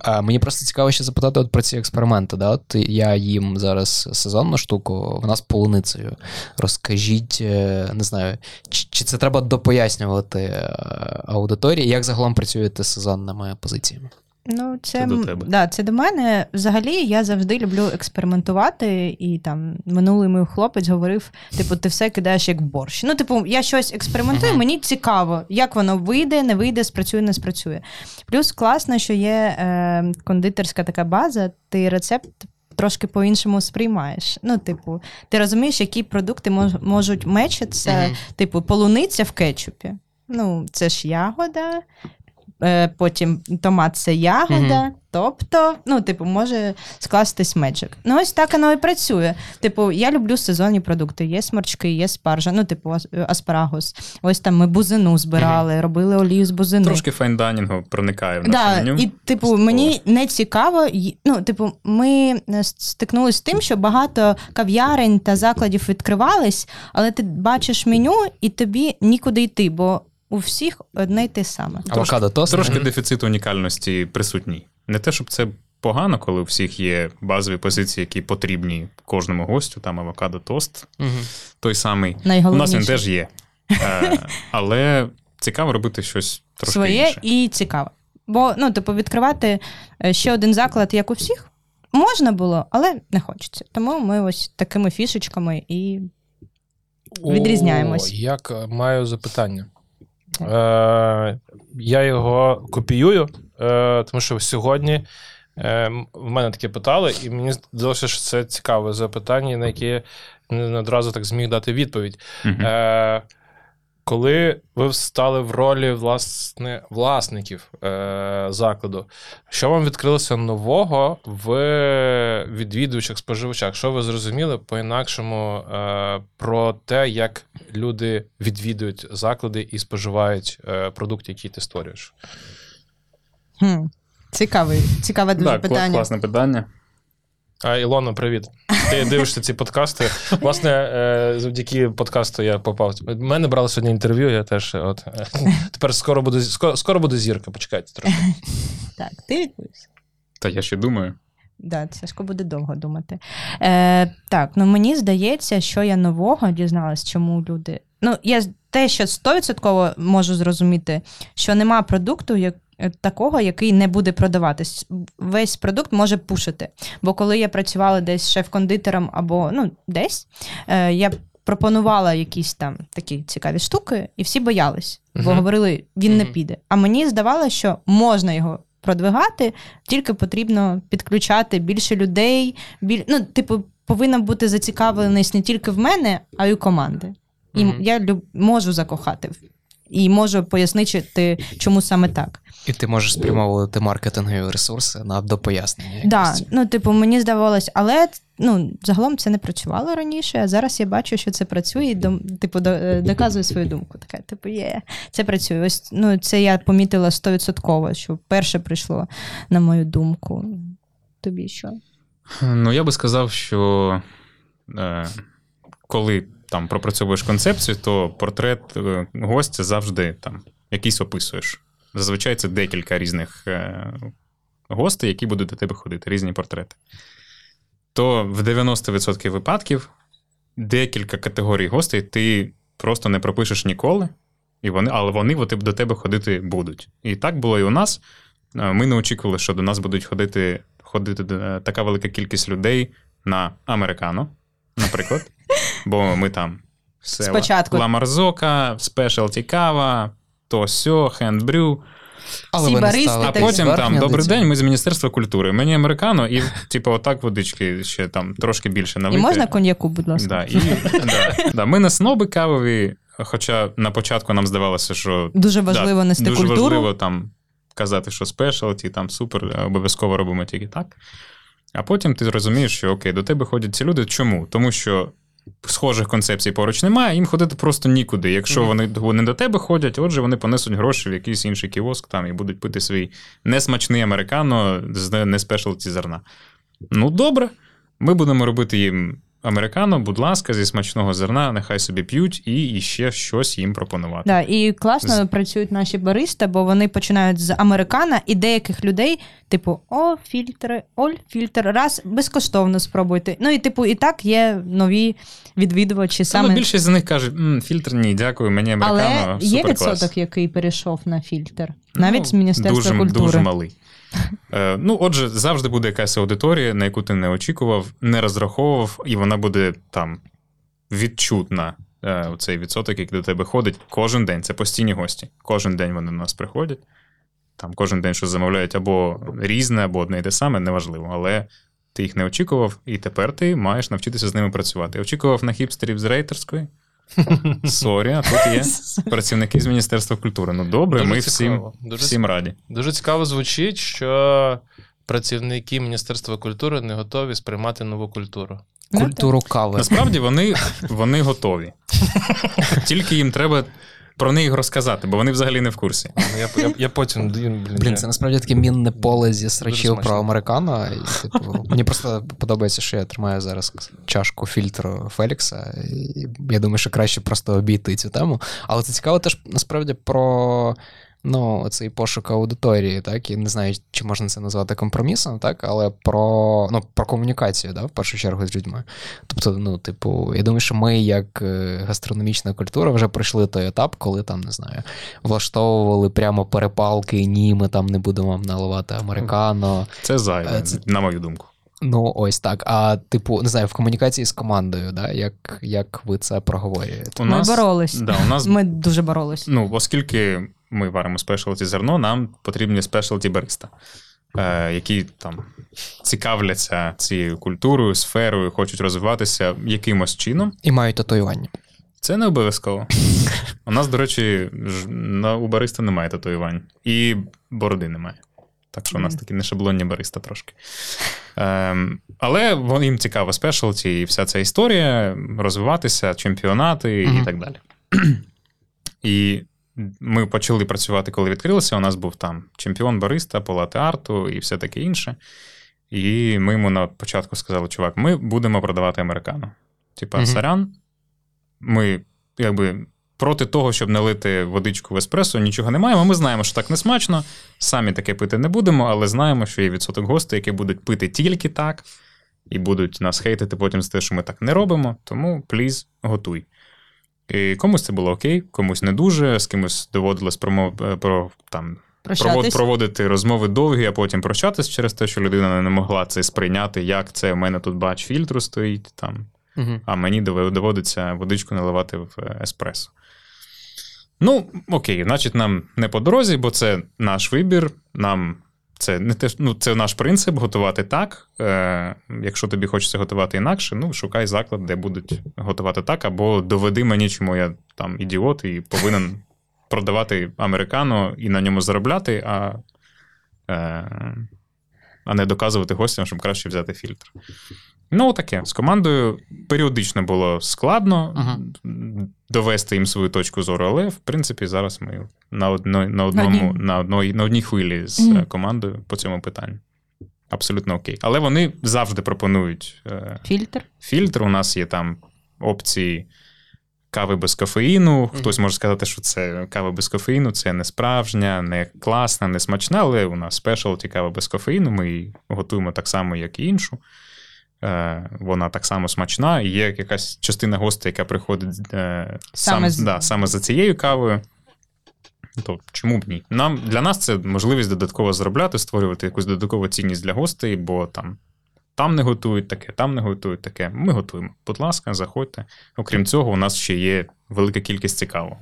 А, мені просто цікаво ще запитати от про ці експерименти. Да? От я їм зараз сезонну штуку, вона з полуницею. Розкажіть, е, не знаю, чи, чи це треба допояснювати е, аудиторії, як загалом працюєте з сезонними позиціями? Ну, це, Це до тебе. Да, це до мене. Взагалі, я завжди люблю експериментувати, і там минулий мій хлопець говорив: типу, ти все кидаєш як борщ. Ну, типу, я щось експериментую, мені цікаво, як воно вийде, не вийде, спрацює, не спрацює. Плюс класно, що є е, кондитерська така база, ти рецепт. Трошки по-іншому сприймаєш. Ну, типу, ти розумієш, які продукти мож- можуть мечитися, Мгм. типу, полуниця в кетчупі. Ну, це ж ягода, потім томат це ягода. Мгм. Тобто, ну, типу, може скластись меджик. Ну, ось так воно і працює. Типу, я люблю сезонні продукти. Є сморчки, є спаржа, ну, типу, ас- аспарагус. Ось там ми бузину збирали, робили олію з бузини. Трошки файнданінгу проникає в наше Да, меню. і типу, Поступово. мені не цікаво. Ну, типу, ми е, стикнулися з тим, що багато кав'ярень та закладів відкривались, але ти бачиш меню і тобі нікуди йти, бо у всіх одне й те саме. Авокадо тост? Трошки дефіцит унікальності присутній. Не те, щоб це погано, коли у всіх є базові позиції, які потрібні кожному гостю, там авокадо тост, Мгм. той самий. У нас він теж є. Е, Але цікаво робити щось трошки своє інше. і цікаве. Бо, ну, типу, відкривати е, ще один заклад, як у всіх, можна було, але не хочеться. Тому ми ось такими фішечками і Відрізняємось. О, як е, маю запитання. Е, я його копіюю, е, тому що сьогодні е, в мене таке питали, і мені здалося, що це цікаве запитання, на яке не одразу так зміг дати відповідь. Е, коли ви стали в ролі власне, власників е, закладу, що вам відкрилося нового в відвідувачах, споживачах? Що ви зрозуміли по-інакшому е, про те, як люди відвідують заклади і споживають е, продукти, які ти створюєш? хм, цікаве, цікаве дуже Так, питання. класне питання. А, Ілона, привіт. Ти дивишся ці подкасти. Власне, е, завдяки подкасту я попав. В мене брали сьогодні інтерв'ю, я теж от е, тепер скоро буде скоро, скоро буде зірка. Почекайте трохи. [LAUGHS] Так, ти відповість. Та я ще думаю. Да, Сашко буде довго думати. Е, так, ну мені здається, що я нового дізналась, чому люди. Ну, я те, що 100% можу зрозуміти, що нема продукту як, такого, який не буде продаватись. Весь продукт може пушити. Бо коли я працювала десь шеф-кондитером або ну, десь, е, я пропонувала якісь там такі цікаві штуки, і всі боялись, бо Мгм. говорили, він не піде. А мені здавалося, що можна його продвигати, тільки потрібно підключати більше людей. Біль... Ну, типу, повинна бути зацікавленість не тільки в мене, а й у команди. І Мгм. я люб... можу закохати. І можу пояснити, чому саме так. І ти можеш спрямовувати маркетингові ресурси на допояснення. Да, ну, типу, мені здавалось, але ну, загалом це не працювало раніше, а зараз я бачу, що це працює, і типу, до- е, доказую свою думку. Така, типу, є, це працює. Ось ну, це я помітила стовідсотково, що перше прийшло на мою думку. Тобі що? Ну, я би сказав, що е, коли там пропрацьовуєш концепцію, то портрет е, гостя завжди там якийсь описуєш. Зазвичай це декілька різних е, гостей, які будуть до тебе ходити, різні портрети. То в 90% випадків декілька категорій гостей ти просто не пропишеш ніколи, і вони, але вони до тебе ходити будуть. І так було і у нас. Е, Ми не очікували, що до нас будуть ходити, ходити така велика кількість людей на американо, наприклад. Бо ми там все Спочатку. ламарзока, спешалті кава, то сьо, хендбрю. Але Всі ви не баристи стали А так потім там добрий день, ми з Міністерства культури. Мені американо, і типу, отак водички ще там трошки більше І можна коньяку, будь ласка? Да, і, да, да. Ми не сноби кавові, хоча на початку нам здавалося, що Дуже важливо да, нести дуже культуру. важливо там казати, що спешалті, там супер, обов'язково робимо тільки так. А потім ти розумієш, що окей, до тебе ходять ці люди. Чому? Тому що схожих концепцій поруч немає, їм ходити просто нікуди. Якщо вони, не до тебе ходять, отже, вони понесуть гроші в якийсь інший кіоск там і будуть пити свій несмачний американо з не спешалті зерна. Ну, добре, ми будемо робити їм американо, будь ласка, зі смачного зерна, нехай собі п'ють і ще щось їм пропонувати. Да, і класно працюють наші бариста, бо вони починають з американо і деяких людей, типу, о, фільтри, оль, фільтр, раз безкоштовно спробуйте. Ну і типу, і так є нові відвідувачі Саме саме. більшість з них кажуть, фільтр ні, дякую, мені американо. Але є відсоток, який перейшов на фільтр, навіть Ну, Міністерства дуже, культури. Дуже малий. Е, ну, отже, завжди буде якась аудиторія, на яку ти не очікував, не розраховував, і вона буде там відчутна. е, Цей відсоток, який до тебе ходить кожен день. Це постійні гості. Кожен день вони до нас приходять. Там кожен день щось замовляють або різне, або одне і те саме, неважливо. Але ти їх не очікував, і тепер ти маєш навчитися з ними працювати. Очікував на хіпстерів з Рейтарської. Sorry, а тут є [LAUGHS] працівники з Міністерства культури. Ну добре, Дуже ми всім. Дуже всім раді. Дуже цікаво звучить, що працівники Міністерства культури не готові сприймати нову культуру. Ну. Культуру кави. Насправді вони, вони готові. [LAUGHS] Тільки їм треба про них розказати, бо вони взагалі не в курсі. Ну, Я, я, я потім блін, блін, Блін, я- це насправді таке мінне поле зі срачів про американо. І, типу, мені просто подобається, що я тримаю зараз чашку фільтру Фелікса. І я думаю, що краще просто обійти цю тему. Але це цікаво теж насправді про. Ну, цей пошук аудиторії, так, і не знаю, чи можна це назвати компромісом, так, але про, ну, про комунікацію, да, в першу чергу з людьми. Тобто, ну, типу, я думаю, що ми, як е, гастрономічна культура, вже пройшли той етап, коли там, не знаю, влаштовували прямо перепалки, ні, ми там не будемо вам наливати американо. Це зайве, Е, це- на мою думку. Ну, ось так. А, типу, не знаю, в комунікації з командою, да, як, як ви це проговорюєте? У Ми нас, боролись. Да, у нас, Ми дуже боролись. ну, оскільки ми варимо спешалті зерно, нам потрібні спешалті бариста, е, які там цікавляться цією культурою, сферою, хочуть розвиватися якимось чином. І мають татуювання. Це не обов'язково. У нас, до речі, на, у бариста немає татуювань. І бороди немає. Так що у нас такі не шаблонні бариста трошки. Ем, але їм цікаво спешалті і вся ця історія, розвиватися, чемпіонати Мгм. і так далі. І ми почали працювати, коли відкрилися. У нас був там чемпіон бариста, полати арту і все таке інше. І ми йому на початку сказали: чувак, ми будемо продавати американо. Типа, Мгм. сорян, ми якби проти того, щоб налити водичку в еспресо, нічого не маємо. Ми знаємо, що так не смачно. Самі таке пити не будемо, але знаємо, що є відсоток гостей, які будуть пити тільки так, і будуть нас хейтити потім за те, що ми так не робимо. Тому пліз, готуй. І комусь це було окей, комусь не дуже, з кимось доводилось промов, е, про, там, Прощатись. проводити розмови довгі, а потім прощатись через те, що людина не могла це сприйняти, як це в мене тут бач фільтру стоїть, там, Угу. а мені доводиться водичку наливати в е, еспресо. Ну, окей, значить, нам не по дорозі, бо це наш вибір. Нам Це не те, ну, це наш принцип готувати так. Е, якщо тобі хочеться готувати інакше, ну шукай заклад, де будуть готувати так, або доведи мені, чому я там ідіот і повинен [LAUGHS] продавати американо і на ньому заробляти, а, е, а не доказувати гостям, щоб краще взяти фільтр. Ну, таке. З командою періодично було складно Ага. Довести їм свою точку зору, але в принципі зараз ми на, одно, на, одному, одній. на, одній, на одній хвилі з е, командою по цьому питанню. Абсолютно окей. Але вони завжди пропонують е, Фільтр. фільтр. У нас є там опції кави без кофеїну. Хтось може сказати, що це кава без кофеїну, це не справжня, не класна, не смачна, але у нас спешалті кава без кофеїну. Ми її готуємо так само, як і іншу. Е, Вона так само смачна. І є якась частина гостей, яка приходить е, Саме саме, з- да, саме за цією кавою. То чому б ні? Нам, для нас це можливість додатково заробляти, створювати якусь додаткову цінність для гостей, бо там там не готують таке, там не готують таке. Ми готуємо. Будь ласка, заходьте. Окрім цього, у нас ще є велика кількість цікавого.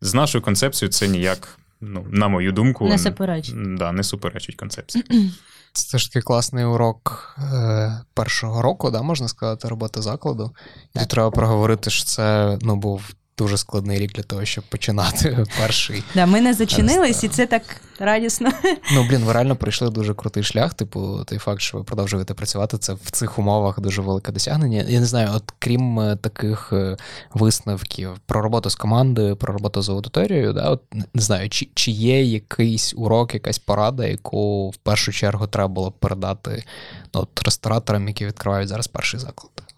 З нашою концепцією це ніяк, ну, на мою думку, Не суперечить. Да, не суперечить концепції. [CLEARS THROAT] Це ж такий класний урок е, першого року, да, можна сказати, роботи закладу. І тут треба проговорити, що це ну, був дуже складний рік для того, щоб починати [LAUGHS] перший. Да, ми не зачинились, і це так радісно. Ну, блін, ви реально пройшли дуже крутий шлях. Типу, той факт, що ви продовжуєте працювати, це в цих умовах дуже велике досягнення. Я не знаю, от крім е, таких е, висновків про роботу з командою, про роботу з аудиторією, да, от не знаю, чи, чи є якийсь урок, якась порада, яку в першу чергу треба було передати ну, от, рестораторам, які відкривають зараз перший заклад.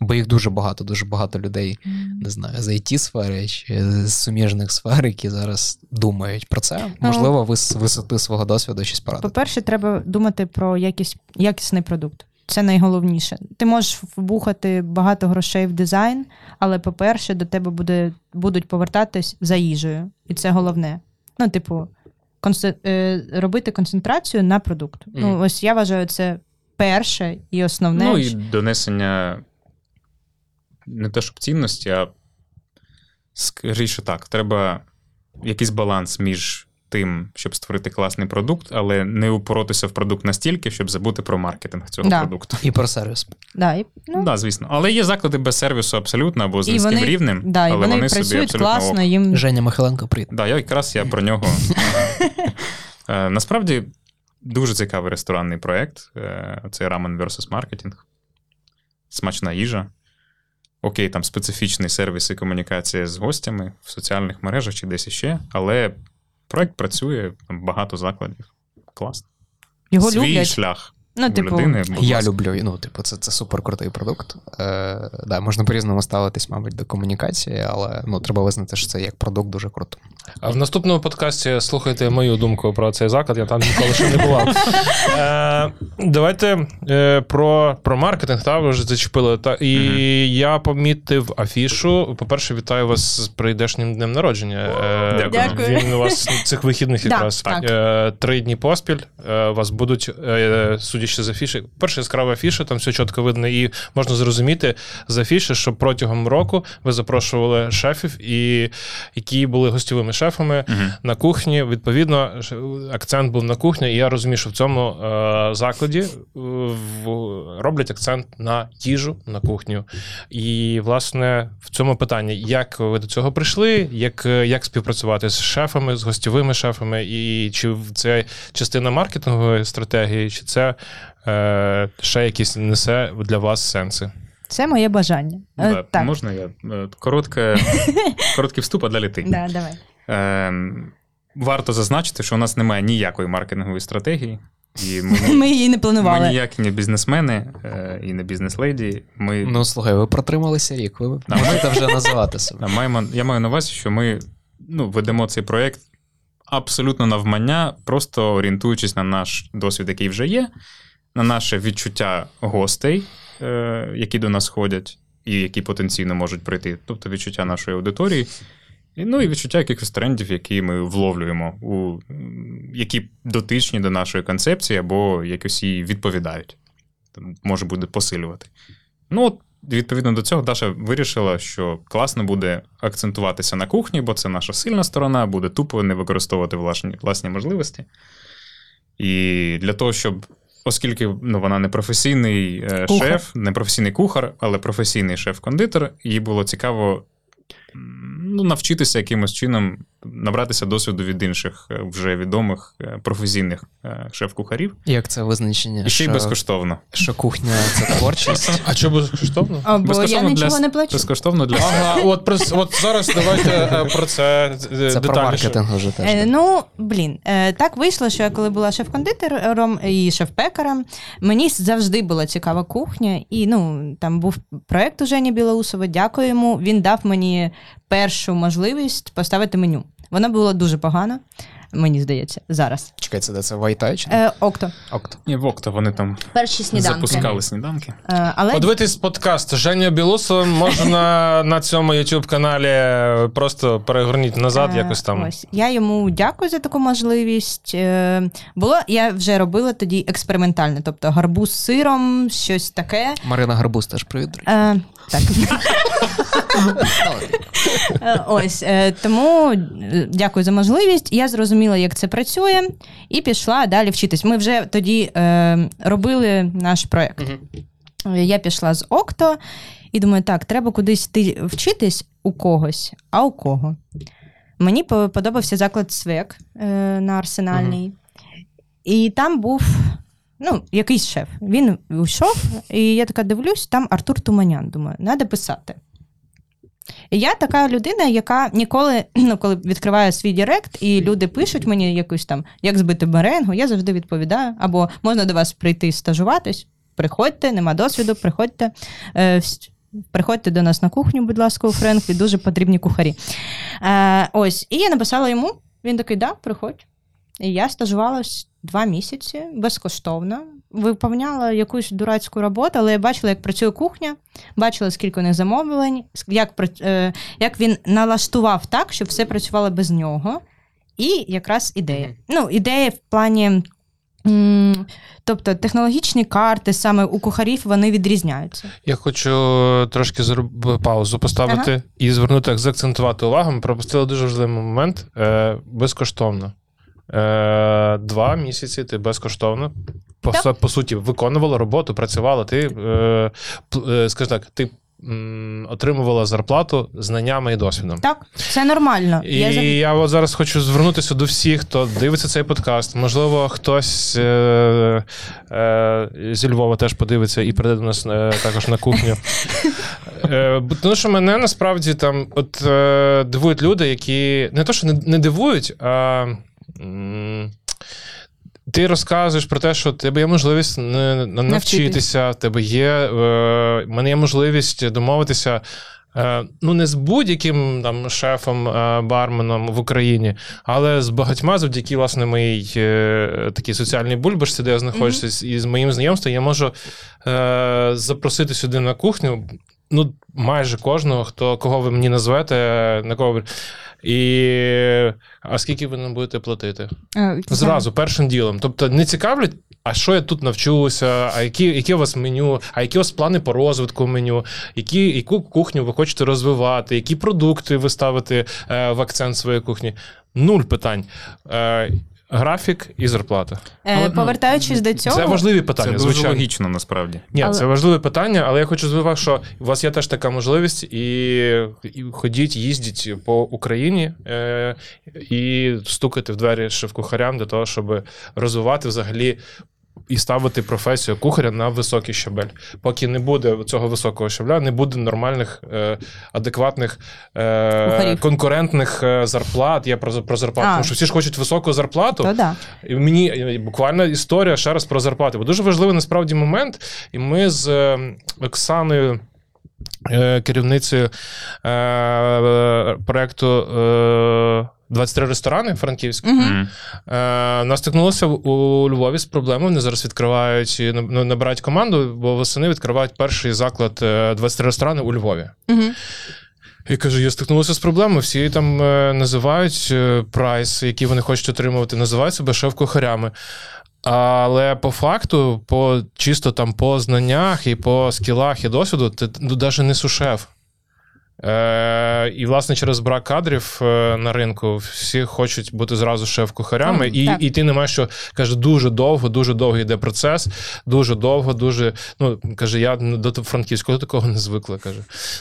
Бо їх дуже багато, дуже багато людей, не знаю, з it сфери чи з суміжних сфер, які зараз думають про це. Можливо, ви з висоти свого досвіду щось порадите. По-перше, треба думати про якість, якісний продукт. Це найголовніше. Ти можеш вбухати багато грошей в дизайн, але, по-перше, до тебе буде, будуть повертатись за їжею. І це головне. Ну, типу, конце- е, робити концентрацію на продукт. Ну, ось я вважаю, це перше і основне. Ну і донесення не те, щоб цінності, а скоріше так, треба якийсь баланс між тим, щоб створити класний продукт, але не упоротися в продукт настільки, щоб забути про маркетинг цього Да. продукту. І про сервіс. Да, і, Ну, да, звісно. Але є заклади без сервісу абсолютно або з і низьким вони, рівнем, да, і але вони, вони, собі абсолютно класно, ок. їм Женя Михайленко, привіт. Да, я якраз я про нього. [LAUGHS] Е, Насправді дуже цікавий ресторанний проєкт. Е, Це Ramen versus Marketing. Смачна їжа. Окей, там специфічний сервіс і комунікація з гостями в соціальних мережах чи десь іще, але проект працює, там багато закладів. Класно. його Свій люблять. шлях Ну, типу, людини. Я люблю, ну, типу, це, це супер крутий продукт. Е, да, можна по-різному ставитись, мабуть, до комунікації, але ну, треба визнати, що це як продукт дуже круто. А в наступному подкасті слухайте мою думку про цей заклад, я там ніколи ще не бував. [LAUGHS] Е, давайте е, про, про маркетинг, та, ви вже зачепили. Та, і Мгм. я помітив афішу. По-перше, вітаю вас з прийдешнім днем народження. Е, Дякую. Він у вас цих вихідних Да, якраз. так. Е, три дні поспіль. Е, у вас будуть, е, судячи з афіші, перша яскрава афіша, там все чітко видно, і можна зрозуміти з афіші, що протягом року ви запрошували шефів, і які були гостьовими шефами Мгм. на кухні. Відповідно, акцент був на кухні, і я розумію, що в цьому е, закладі е, в- роблять акцент на їжу на кухню. І, власне, в цьому питанні, як ви до цього прийшли, як, е, як співпрацювати з шефами, з гостьовими шефами, і чи це частина маркетингової стратегії, чи це е, ще якісь несе для вас сенси? Це моє бажання. Е, Да, так, Можна я? Коротке, короткий вступ, а далі ти. [LAUGHS] да, давай. Ем, Варто зазначити, що у нас немає ніякої маркетингової стратегії, і ми, [LAUGHS] Ми її не ми планували. ніякі не бізнесмени е, і не бізнес-леді. Ми Ну, слухай, ви протрималися рік, ви можете вже називати себе. маємо, я маю на увазі, що ми ну, ведемо цей проєкт абсолютно навмання, просто орієнтуючись на наш досвід, який вже є, на наше відчуття гостей, е, які до нас ходять, і які потенційно можуть прийти, тобто відчуття нашої аудиторії. І, ну і відчуття якихось трендів, які ми вловлюємо, у, які дотичні до нашої концепції, або якось їй відповідають. Там Може буде посилювати. Ну, от, відповідно до цього, Даша вирішила, що класно буде акцентуватися на кухні, бо це наша сильна сторона, буде тупо не використовувати власні, власні можливості. І для того, щоб. Оскільки ну, вона не професійний е, Кухар. шеф, не професійний кухар, але професійний шеф-кондитер, їй було цікаво ну, навчитися якимось чином набратися досвіду від інших е, вже відомих е, професійних е, шеф-кухарів. Як це визначення? І ще й що, безкоштовно. що кухня це творчість? А чому безкоштовно? О, бо я Безкоштовно нічого для, не плачу. Безкоштовно для Ага, от, про, от зараз давайте про це, Це детальніше. про маркетинг вже теж. Е, ну, блін, е, так вийшло, що я коли була шеф-кондитером і шеф-пекарем, мені завжди була цікава кухня. І ну, там був проєкт у Жені Білоусова, дякую йому. Він дав мені першу можливість поставити меню. Воно було дуже погано, мені здається, зараз. Чекай, це де це Вайтай чи? Е, Окто. Окто. Ні, в Окта вони там Перші сніданки. запускали сніданки. Е, але Подивитись подкаст Женя Білусова можна [LAUGHS] на цьому youtube каналі просто перегорніть назад, Е, якось там. Ось я йому дякую за таку можливість. Е, Було я вже робила тоді експериментальне, тобто гарбуз з сиром, щось таке. Марина Гарбуз теж привіт. до речі. Е, так. [LAUGHS] Е, Ось е, тому е, дякую за можливість. Я зрозуміла, як це працює, і пішла далі вчитись. Ми вже тоді е, робили наш проект. Е, Я пішла з Окто і думаю, так, треба кудись йти вчитись у когось, а у кого. Мені подобався заклад Свек е, на арсенальній. І там був ну, якийсь шеф. Він йшов, і я така дивлюсь, там Артур Туманян. Думаю, треба писати. Я така людина, яка ніколи, [CLEARS THROAT] ну, коли відкриває свій Директ, і люди пишуть мені якусь там, як збити меренгу, я завжди відповідаю. Або можна до вас прийти стажуватись, приходьте, нема досвіду, приходьте. Е, Приходьте до нас на кухню, будь ласка, у Френклі, дуже потрібні кухарі. Е, ось, і я написала йому, він такий, да, приходь. І я стажувалась два місяці безкоштовно. Виповняла якусь дурацьку роботу, але я бачила, як працює кухня, бачила, скільки у них замовлень, як, е, як він налаштував так, щоб все працювало без нього. І якраз ідея. Ну, ідея в плані. Тобто технологічні карти саме у кухарів вони відрізняються. Я хочу трошки зроб... паузу поставити і звернути, заакцентувати увагу. Ми пропустили дуже важливий момент е, безкоштовно. Е, два місяці ти безкоштовно. По, Так. по суті, виконувала роботу, працювала. Ти, е, е, скажи так, ти отримувала зарплату знаннями і досвідом. Так, це нормально. І Я я, от зараз хочу звернутися до всіх, хто дивиться цей подкаст. Можливо, хтось е, е, зі Львова теж подивиться і прийде до нас е, також на кухню. [LAUGHS] Е, тому що мене насправді там от е, дивують люди, які не то, що не, не дивують, а. Ти розказуєш про те, що в тебе є можливість навчитися, в тебе є, е, в мене є можливість домовитися. е, Ну, не з будь-яким там шефом, е, барменом в Україні, але з багатьма завдяки власне моїй такій соціальній бульбашці, де я знаходжуся, і з моїм знайомством, я можу е, запросити сюди на кухню. Ну, майже кожного, хто кого ви мені назвете, на кого. І а скільки ви нам будете платити? Е, Зразу, першим ділом. Тобто не цікавлять, а що я тут навчуся, а які, які у вас меню, а які у вас плани по розвитку меню, які, яку кухню ви хочете розвивати, які продукти ви ставите е, в акцент своєї кухні. Нуль питань. Е, графік і зарплата. Е, Але, ну, до цього, Це важливі питання, Це дуже звичайно. логічно насправді. Ні, Але- це важливе питання, але я хочу звивати, що у вас є теж така можливість, і, і ходіть, їздіть по Україні е, і стукати в двері шеф-кухарям для того, щоб розвивати взагалі. І ставити професію кухаря на високий щабель. Поки не буде цього високого щабля, не буде нормальних, е, адекватних, е, конкурентних е, зарплат. Я про, про зарплату. А. Тому що всі ж хочуть високу зарплату. то да. І мені е, буквально історія ще раз про зарплати. Бо дуже важливий насправді момент. І ми з е, Оксаною. Е, Керівницею е, проєкту е, 23 ресторани франківські. Угу. Мгм. Е, нас стикнулося у Львові з проблемою. Вони зараз відкривають і наб- набирають команду, бо восени відкривають перший заклад е, 23 ресторани у Львові. Угу. І кажу, я стикнулася з проблемою. Всі там е, називають е, прайс, який вони хочуть отримувати, називають себе шеф-кухарями. Але по факту, по чисто там по знаннях і по скілах і досвіду, ти ну, навіть не сушеф. Е, і, власне, через брак кадрів е, на ринку всі хочуть бути зразу шеф-кухарями, Так. і, Так. і ти не маєш що каже, дуже довго, дуже довго йде процес, дуже довго, дуже. Ну каже, я до франківського такого не звикла. каже.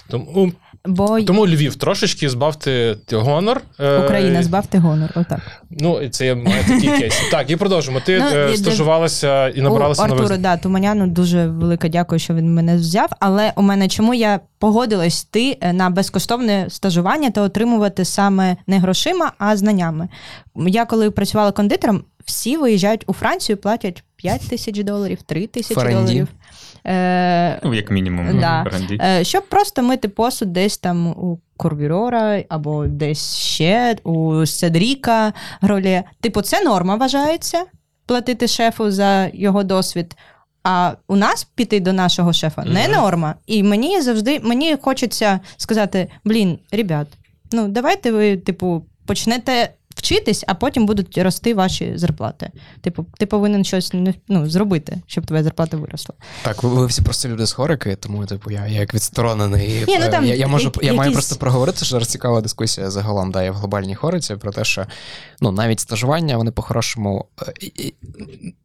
Тому, Бо тому Львів трошечки збавте гонор. е, Україна, збавте гонор. Отак. Ну, і це має такий [LAUGHS] кейс. Так, і продовжимо. Ти Ну, е, стажувалася і набралася Артуру, нових. да, Туманяну дуже велике дякую, що він мене взяв. Але у мене чому я погодилась йти е, на безкоштовне стажування та отримувати саме не грошима, а знаннями. Я коли працювала кондитером, всі виїжджають у Францію, платять 5 тисяч доларів, 3 тисячі доларів. Е, Ну, як мінімум, Да. Е, Щоб просто мити посуд десь там у Корвірора або десь ще у Седріка Гролє. Типу, це норма вважається платити шефу за його досвід. А у нас піти до нашого шефа не норма. І мені завжди мені хочеться сказати: блін, ребят, ну давайте ви, типу, почнете вчитись, а потім будуть рости ваші зарплати. Типу, ти повинен щось ну, зробити, щоб твоя зарплата виросла. Так, ви, ви всі просто люди з хорики, тому типу я, я як відсторонений. Ні, ну, е, там я, я можу я маю якісь- просто проговорити, що зараз цікава дискусія загалом да, є в глобальній хориці про те, що ну навіть стажування вони по-хорошому е,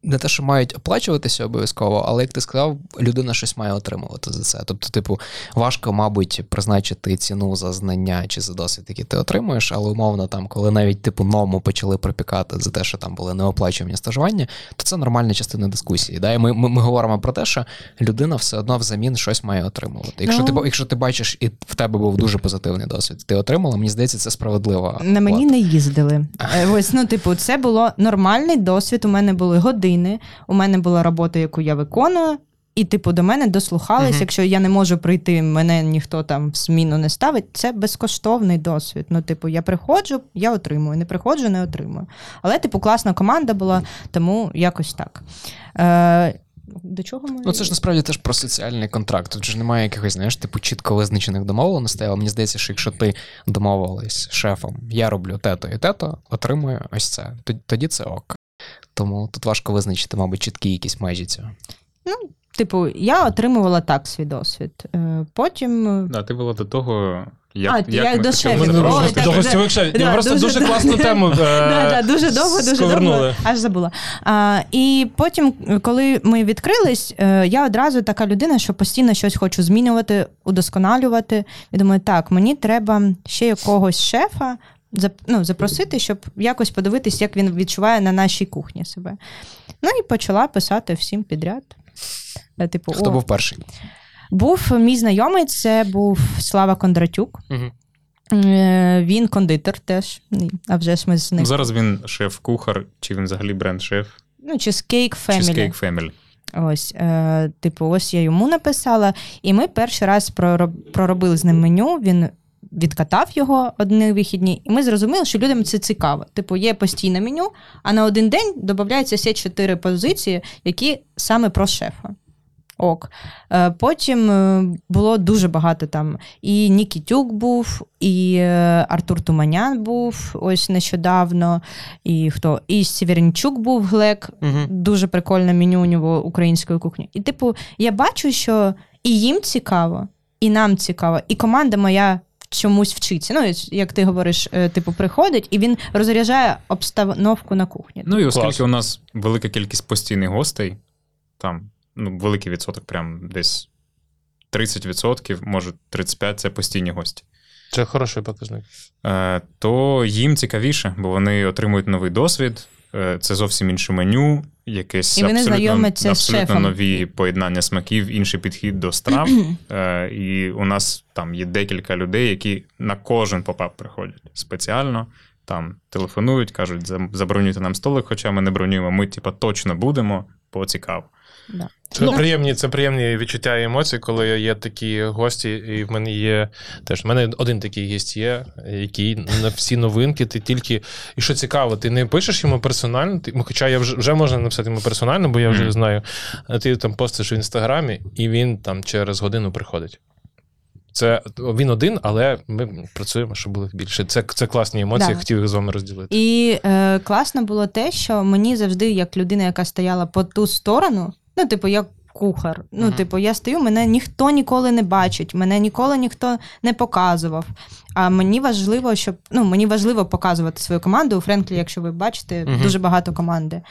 не те, що мають оплачуватися обов'язково, але як ти сказав, людина щось має отримувати за це. Тобто, типу, важко, мабуть, призначити ціну за знання чи за досвід, який ти отримуєш, але умовно там, коли навіть типу ному почали припікати за те, що там були неоплачувані стажування, то це нормальна частина дискусії. Да? І ми, ми, ми говоримо про те, що людина все одно взамін щось має отримувати. Якщо, Ну. ти, якщо ти бачиш, і в тебе був дуже позитивний досвід, ти отримала, мені здається, це справедлива. На мені плата. не їздили. [LAUGHS] Е, Ось, ну, типу, це було нормальний досвід. У мене були години, у мене була робота, яку я виконую. І, типу, до мене дослухались. Мгм. Якщо я не можу прийти, мене ніхто там в зміну не ставить. Це безкоштовний досвід. Ну, типу, я приходжу, я отримую. Не приходжу, не отримую. Але, типу, класна команда була, тому якось так. Е, до чого ми? Ну, це ж насправді теж про соціальний контракт. Тут ж немає якихось, знаєш, типу, чітко визначених домовленостей, але мені здається, що якщо ти домовилась з шефом, я роблю те-то і те-то, отримую ось це. Тоді- це ок. Тому тут важко визначити, мабуть, чіткі якісь межі цього. Типу, я отримувала так свій досвід. Е, Потім. е, Да, ти була до того, як, А, як я ми до шефів. Ми не так, до да. шефів. Да, Я просто дуже- дуже класну [LAUGHS] тему. е, Да, дуже довго, дуже довго, аж забула. А, і потім, коли ми відкрились, я одразу така людина, що постійно щось хочу змінювати, удосконалювати. І думаю, так, мені треба ще якогось шефа ну, запросити, щоб якось подивитись, як він відчуває на нашій кухні себе. Ну і почала писати всім підряд. Е, Типу, Хто о, був перший? був мій знайомий, це був Слава Кондратюк. Угу. Він кондитер теж. А вже ж ми з ним. Ну, зараз він шеф-кухар, чи він взагалі бренд-шеф, Ну, Cheesecake Family. Cheesecake Family. Ось, е, типу, ось я йому написала, і ми перший раз пророб- проробили з ним меню. Він відкатав його одні вихідні, і ми зрозуміли, що людям це цікаво. Типу, є постійне меню, а на один день додається ще чотири позиції, які саме про шефа. Ок. Е, Потім е, було дуже багато там. І Нікітюк був, і е, Артур Туманян був ось нещодавно, і хто? І Сєвєрінчук був Глек. Угу. Дуже прикольне меню у нього української кухні. І, типу, я бачу, що і їм цікаво, і нам цікаво, і команда моя чомусь вчиться. Ну, як ти говориш, типу, приходить, і він розряджає обстановку на кухні. Ну і оскільки Клас. у нас велика кількість постійних гостей, там ну, великий відсоток, прям десь 30%, може 35% це постійні гості. Це хороший показник. Е, то їм цікавіше, бо вони отримують новий досвід. е, Це зовсім інше меню, якесь І вони абсолютно, абсолютно нові поєднання смаків, інший підхід до страв. [CLEARS THROAT] Е, І у нас там є декілька людей, які на кожен попап приходять спеціально. Там телефонують, кажуть, «Зам- забронюйте нам столик, хоча ми не бронюємо. Ми, типа, точно будемо, бо цікаво. Да. Це Ну. приємні, це приємні відчуття і емоції, коли є такі гості, і в мене є теж. В мене один такий гість є, який на всі новинки, ти тільки. І що цікаво, ти не пишеш йому персонально, ти, ну, хоча я вже, вже можна написати йому персонально, бо я вже знаю. А ти там постиш в інстаграмі, і він там через годину приходить. Це він один, але ми працюємо, щоб було більше. Це, це класні емоції, Да. хотів їх з вами розділити. І е, класно було те, що мені завжди, як людина, яка стояла по ту сторону, ну, типу, я кухар. Ну, Мгм. типу, я стою, мене ніхто ніколи не бачить, мене ніколи ніхто не показував. А мені важливо, щоб ну мені важливо показувати свою команду. У Френклі, якщо ви бачите, Мгм. дуже багато команди.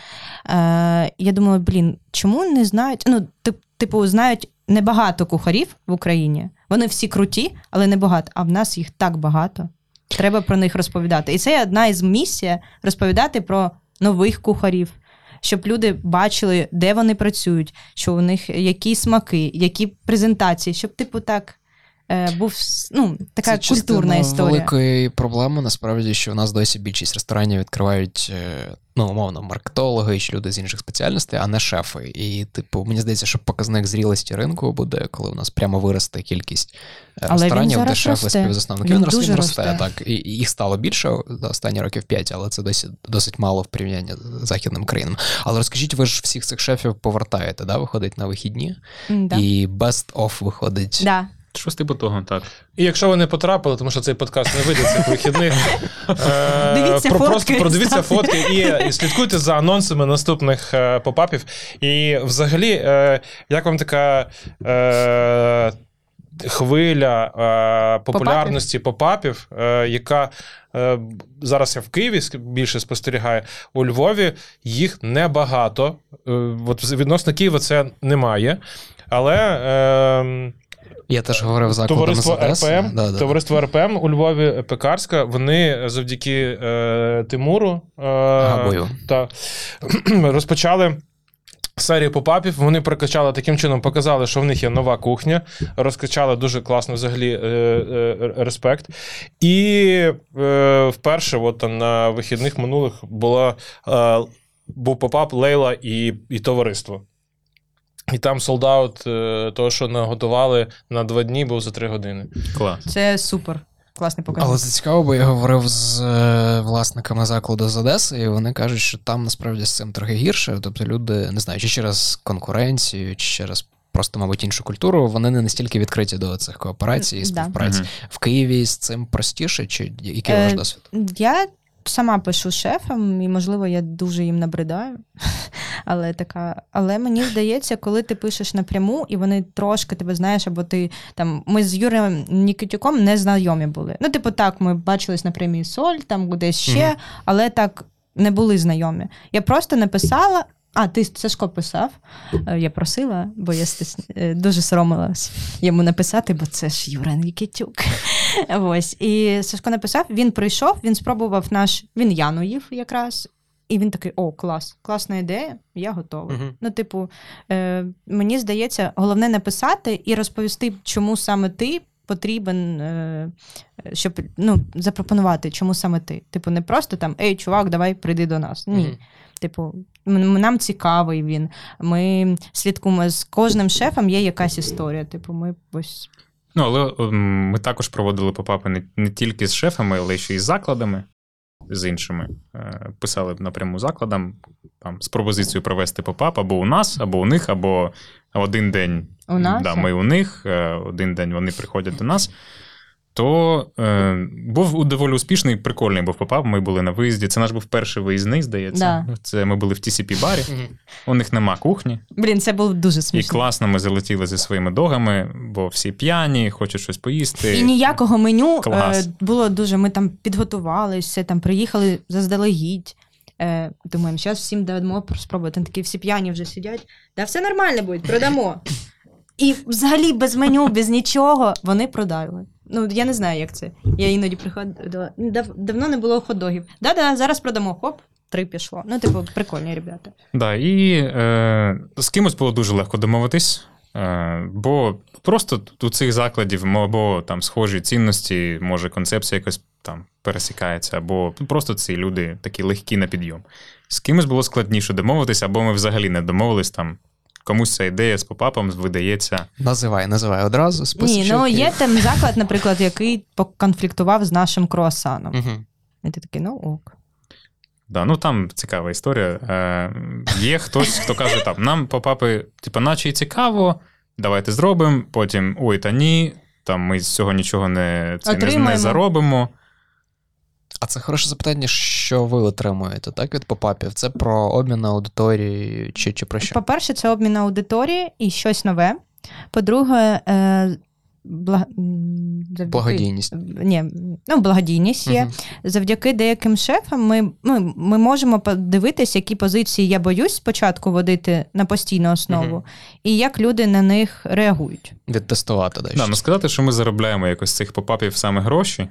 Е, я думаю, блін, чому не знають? Ну, тип- типу, знають небагато кухарів в Україні. Вони всі круті, але небагато. А в нас їх так багато. Треба про них розповідати. І це одна із місій розповідати про нових кухарів. Щоб люди бачили, де вони працюють, що у них які смаки, які презентації, щоб, типу, так був ну, така Це культурна історія. великої проблеми, насправді, що в нас досі більшість ресторанів відкривають, е, ну, умовно, маркетологи чи люди з інших спеціальностей, а не шефи. І, типу, мені здається, що показник зрілості ринку буде, коли у нас прямо виросте кількість е, Але він ресторанів, де шефи росте. співзасновники. Він Він, росте, росте, росте. так. І, їх стало більше за останні років 5, але це досі досить мало в порівнянні з західним країнам. Але розкажіть, ви ж всіх цих шефів повертаєте, да? виходить на вихідні, М, да. і best of виходить. Да. Щось типу того, так. І якщо ви не потрапили, тому що цей подкаст не вийде цих вихідних, [LAUGHS] е, Дивіться про- фотки, просто продивіться фотки і, і слідкуйте за анонсами наступних е, попапів. І взагалі, е, як вам така. Е, Хвиля е, популярності попапів, е, яка е, зараз я в Києві більше спостерігаю, у Львові їх небагато. Е, от відносно Києва це немає. Але е, Я теж говорив за Товариство. РПМ, Да, да. товариство РПМ у Львові Пекарська. Вони завдяки е, Тимуру е, Габою. та, [CLEARS THROAT] розпочали. Серію попапів вони прокачали таким чином, показали, що в них є нова кухня, розкачали дуже класно взагалі е, е, респект. І е, вперше, от там на вихідних минулих була, е, був попап Лейла і, і товариство. І там sold out, е, того, що наготували на два дні, був за три години. Клас. Це супер. Класний показник. Але це цікаво, бо я говорив з е, власниками закладу з Одеси, і вони кажуть, що там насправді з цим трохи гірше. Тобто люди, не знаю, чи через конкуренцію, чи через просто, мабуть, іншу культуру, вони не настільки відкриті до цих кооперацій і Да. співпраці. Мгм. В Києві з цим простіше, чи який ваш Е, досвід? Я сама пишу шефам, і, можливо, я дуже їм набридаю. [LAUGHS] Але така, але мені здається, коли ти пишеш напряму, і вони трошки тебе знаєш, або ти там. Ми з Юрієм Нікітюком не знайомі були. Ну, типу, так, ми бачились на премії Соль, там десь ще, але так не були знайомі. Я просто написала. А, ти Сашко писав. Е, Я просила, бо я стис... е, дуже соромилась йому написати, бо це ж Юра Нікітюк. [LAUGHS] Ось. І Сашко написав, він прийшов, він спробував наш. Він Яну їв якраз. І він такий: о, клас, класна ідея, я готовий. Мгм. Ну, типу, е, мені здається, головне написати і розповісти, чому саме ти потрібен, е, щоб ну, запропонувати, чому саме ти. Типу, не просто там ей, чувак, давай прийди до нас. Ні. Мгм. Типу, нам цікавий він. Ми слідкуємо з кожним шефом, є якась історія. Типу, ми ось Ну, але ми також проводили попапи не, не тільки з шефами, але ще й з закладами, з іншими. Е, Писали напряму закладам там, з пропозицією провести попап або у нас, або у них, або один день у нас. Да, ми у них, е, один день вони приходять до нас. То е, був доволі успішний, прикольний був попап. Ми були на виїзді. Це наш був перший виїзний, здається. Да. Це ми були в TCP барі. У них нема кухні. Блін, це було дуже І класно ми залетіли зі своїми догами, бо всі п'яні, хочуть щось поїсти. І ніякого меню Клас. е, було дуже. Ми там підготувалися, там приїхали заздалегідь. Е, думаємо, зараз всім дамо спробувати. Там такі всі п'яні вже сидять. Да все нормально буде, продамо. [LAUGHS] І взагалі без меню, без нічого вони продали. Ну, я не знаю, як це. Я іноді приходила. Дав, давно не було хот-догів. Да-да, зараз продамо. Хоп, три пішло. Ну, типу, прикольні ребята. Да, і е, з кимось було дуже легко домовитись, е, бо просто у цих закладів або там схожі цінності, може концепція якось там пересікається, або просто ці люди такі легкі на підйом. З кимось було складніше домовитись, або ми взагалі не домовились там. Комусь ця ідея з попапом видається. Називай, називай одразу. Ні, ну і- є там заклад, наприклад, який поконфліктував з нашим круасаном. І ти такий, ну ок. Да, ну там цікава історія. Е, є хтось, хто каже, там, нам попапи, типу, наче й цікаво, давайте зробимо. Потім ой, та ні, там ми з цього нічого не, це не, не заробимо. А це хороше запитання, що ви отримуєте, так, від попапів? Це про обмін аудиторії чи, чи про що? По-перше, це обмін аудиторії і щось нове. По-друге, е, благ... завдяки- Благодійність. Ні, ну, благодійність є. Мгм. Завдяки деяким шефам ми, ми, ми можемо подивитися, які позиції я боюсь спочатку водити на постійну основу, Мгм. і як люди на них реагують. Відтестувати, да, Да, ну сказати, що ми заробляємо якось з цих попапів саме гроші,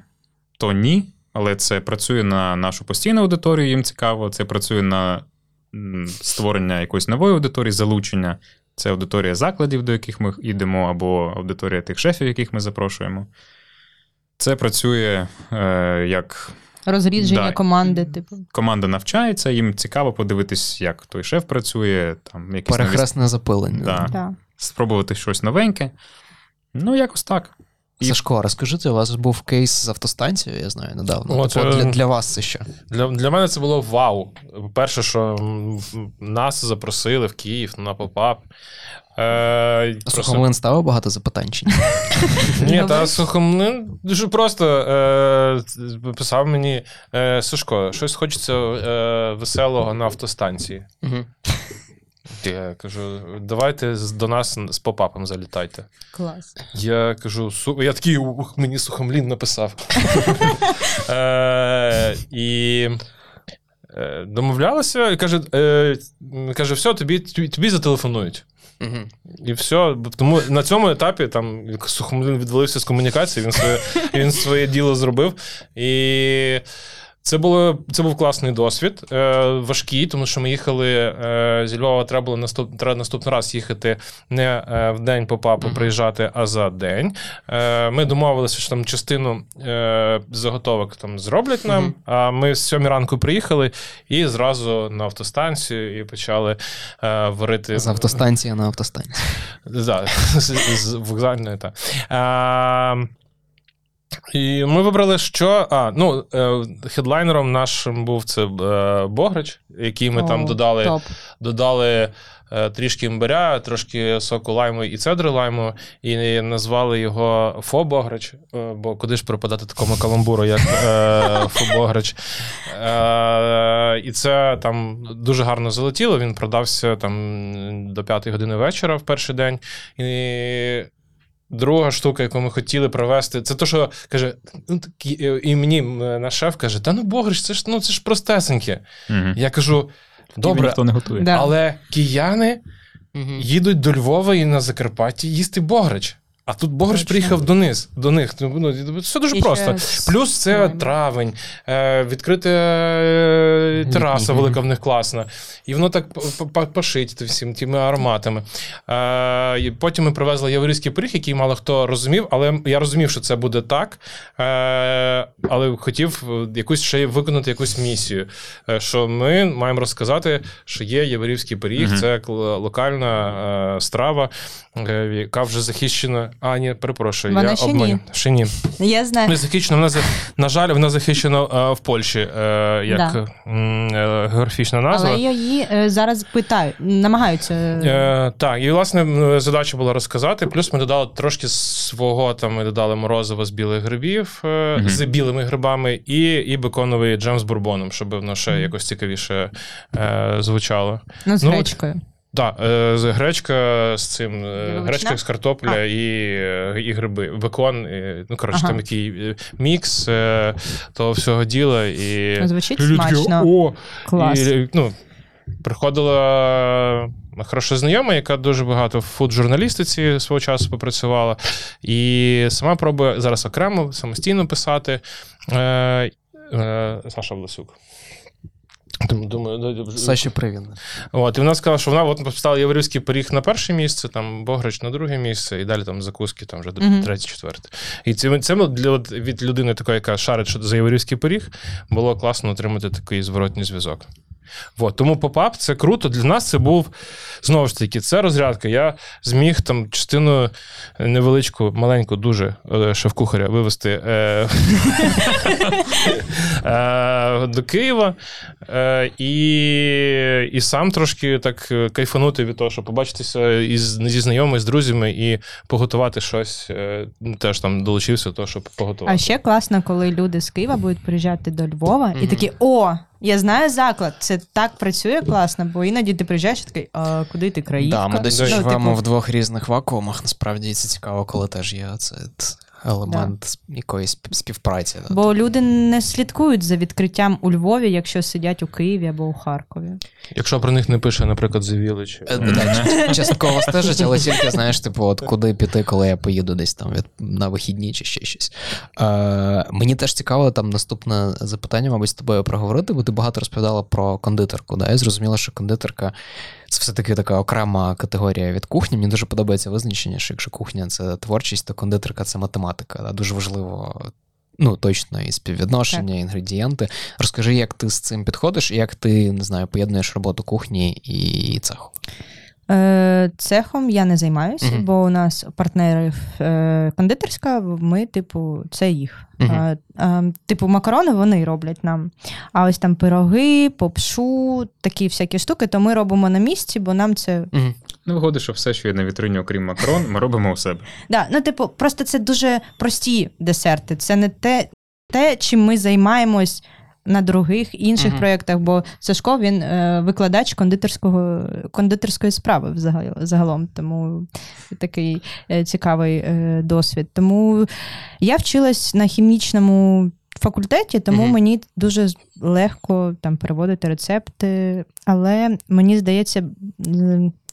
то ні. Але це працює на нашу постійну аудиторію, їм цікаво. Це працює на створення якоїсь нової аудиторії, залучення. Це аудиторія закладів, до яких ми йдемо, або аудиторія тих шефів, яких ми запрошуємо. Це працює е, як Розрідження Да. команди, типу. команда навчається, їм цікаво подивитись, як той шеф працює, там якісь нові Перехресне запилення. Да. Да. спробувати щось новеньке. Ну, якось так. І- Сашко, розкажіть, у вас був кейс з автостанцією, я знаю, недавно. О, Типу, це- для, для вас це що? Для, для мене це було вау. Перше, що нас запросили в Київ на попап. Е, просто- Сухомлин ставив багато запитань чи ні? [LAUGHS] Ні, та Сухомлин дуже просто е, писав мені: е, Сашко, щось хочеться е, веселого на автостанції. Я кажу, давайте до нас з попапом залітайте. Клас. Я кажу, су... я такий, ух, мені Сухомлин написав. [LAUGHS] е, і е, домовлялися, і каже, е, каже, все, тобі, тобі, тобі зателефонують. Мгм. І все. Тому на цьому етапі там Сухомлин відвалився з комунікації, він своє, він своє діло зробив. І це, було, це був класний досвід, е, важкий, тому що ми їхали е, зі Львова, треба було наступ, треба наступний раз їхати не е, в день по папу приїжджати, а за день. Е, ми домовилися, що там частину е, заготовок там зроблять нам. Мгм. А ми з 7 ранку приїхали і зразу на автостанцію і почали е, варити З автостанції на автостанцію. [LAUGHS] Да, з, з вокзальної, так. І ми вибрали, що. А, ну, е, хедлайнером нашим був це е, Бограч, який ми там додали, Топ. додали е, трішки імбиря, трошки соку лайму і цедри лайму, і назвали його Фо Бограч, е, бо куди ж пропадати такому каламбуру, як Фо Бограч. Е, і це там дуже гарно залетіло. Він продався там до п'ятої години вечора в перший день. І друга штука, яку ми хотіли провести, це то, що каже, ну, такі, е, і мені м, наш шеф каже: Та ну Богриш, це ж ну це ж простесеньке. Угу. Я кажу. Добре, ніхто не готує. Але кияни їдуть до Львова і на Закарпатті їсти Бограч. А тут Бограч приїхав до них. До них. Ну, все дуже І просто. ще Плюс це травень, е, відкрита е, тераса велика в них класна. І воно так п- п- всім тими ароматами. Е, потім ми привезли яворівський пиріг, який мало хто розумів, але я розумів, що це буде так. Е, але хотів якусь ще виконати якусь місію. Е, що ми маємо розказати, що є яворівський пиріг, це локальна е, страва, е, яка вже захищена. А, ні, перепрошую, Вона я ще ні. обманю. Ще ні. Я знаю. Не захищена, вона за- на жаль, вона захищена е, в Польщі е, як Да. м, е, географічна назва. Але її е, зараз питають, намагаються. Е, так, і власне м, задача була розказати. Плюс ми додали трошки свого. Там ми додали морозиво з білих грибів е, Мгм. з білими грибами, і, і беконовий джем з бурбоном, щоб воно ще якось цікавіше е, звучало. Ну, з ну, гречкою. Так, е, гречка з цим е, гречка з картопля А. і, е, і гриби. Бекон. І, ну, коротше, Ага. там який мікс е, того всього діла. І Звучить люди смачно. О, Клас. і, ну, приходила хороша знайома, яка дуже багато в фуд-журналістиці свого часу попрацювала. І сама пробує зараз окремо самостійно писати. Е, е, Саша Власюк. Думаю, ну, Саші Привін. От, і вона сказала, що вона от поставила єврейський пиріг на перше місце, там Бограч на друге місце, і далі там закуски там вже до Мгм. третє, четверте. І це, це для, от, від людини, такої, яка шарить що за єврейський пиріг, було класно отримати такий зворотній зв'язок. От, тому попап це круто. Для нас це був знову ж таки, це розрядка. Я зміг там частину невеличку, маленьку, дуже е, шеф-кухаря вивезти е, [LAUGHS] е, до Києва. І, і сам трошки так кайфанути від того, щоб побачитися із зі знайомими, з друзями і поготувати щось. Е, Теж там долучився до того, щоб поготувати. А ще класно, коли люди з Києва будуть приїжджати до Львова і такі: о, я знаю заклад, це так працює класно, бо іноді ти приїжджаєш і такий, а куди ти краївка? Да, ми досі Ну, живемо типу, в двох різних вакуумах. Насправді це цікаво, коли теж є цей елемент з- якоїсь співпраці. да. Бо люди не слідкують за відкриттям у Львові, якщо сидять у Києві або у Харкові. Якщо про них не пише, наприклад, The Village. Е, да, [LAUGHS] Частково стежить, але тільки знаєш, типу, от куди піти, коли я поїду десь там від, на вихідні чи ще щось. Е, мені теж цікаво там наступне запитання, мабуть, з тобою проговорити, бо ти багато розповідала про кондитерку. Да? Я зрозуміла, що кондитерка це все-таки така окрема категорія від кухні. Мені дуже подобається визначення, що якщо кухня це творчість, то кондитерка це математика. Да? Дуже важливо. Ну, точно, і співвідношення, так. інгредієнти. Розкажи, як ти з цим підходиш, і як ти не знаю, поєднуєш роботу кухні і цеху. Е, цехом я не займаюся, Мгм. бо у нас партнерів е, кондитерська, ми, типу, це їх. А, типу, макарони вони роблять нам. А ось там пироги, попшу, такі всякі штуки, то ми робимо на місці, бо нам це. Угу. Ну, виходить, що все, що є на вітрині, окрім макарон, ми робимо у себе. Да, ну, типу, просто це дуже прості десерти. Це не те, те чим ми займаємось. На других інших Мгм. проєктах, бо Сашко він е, викладач кондитерського кондитерської справи взагалі загалом, тому такий е, цікавий е, досвід. Тому я вчилась на хімічному факультеті, тому Мгм. мені дуже легко там переводити рецепти. Але мені здається,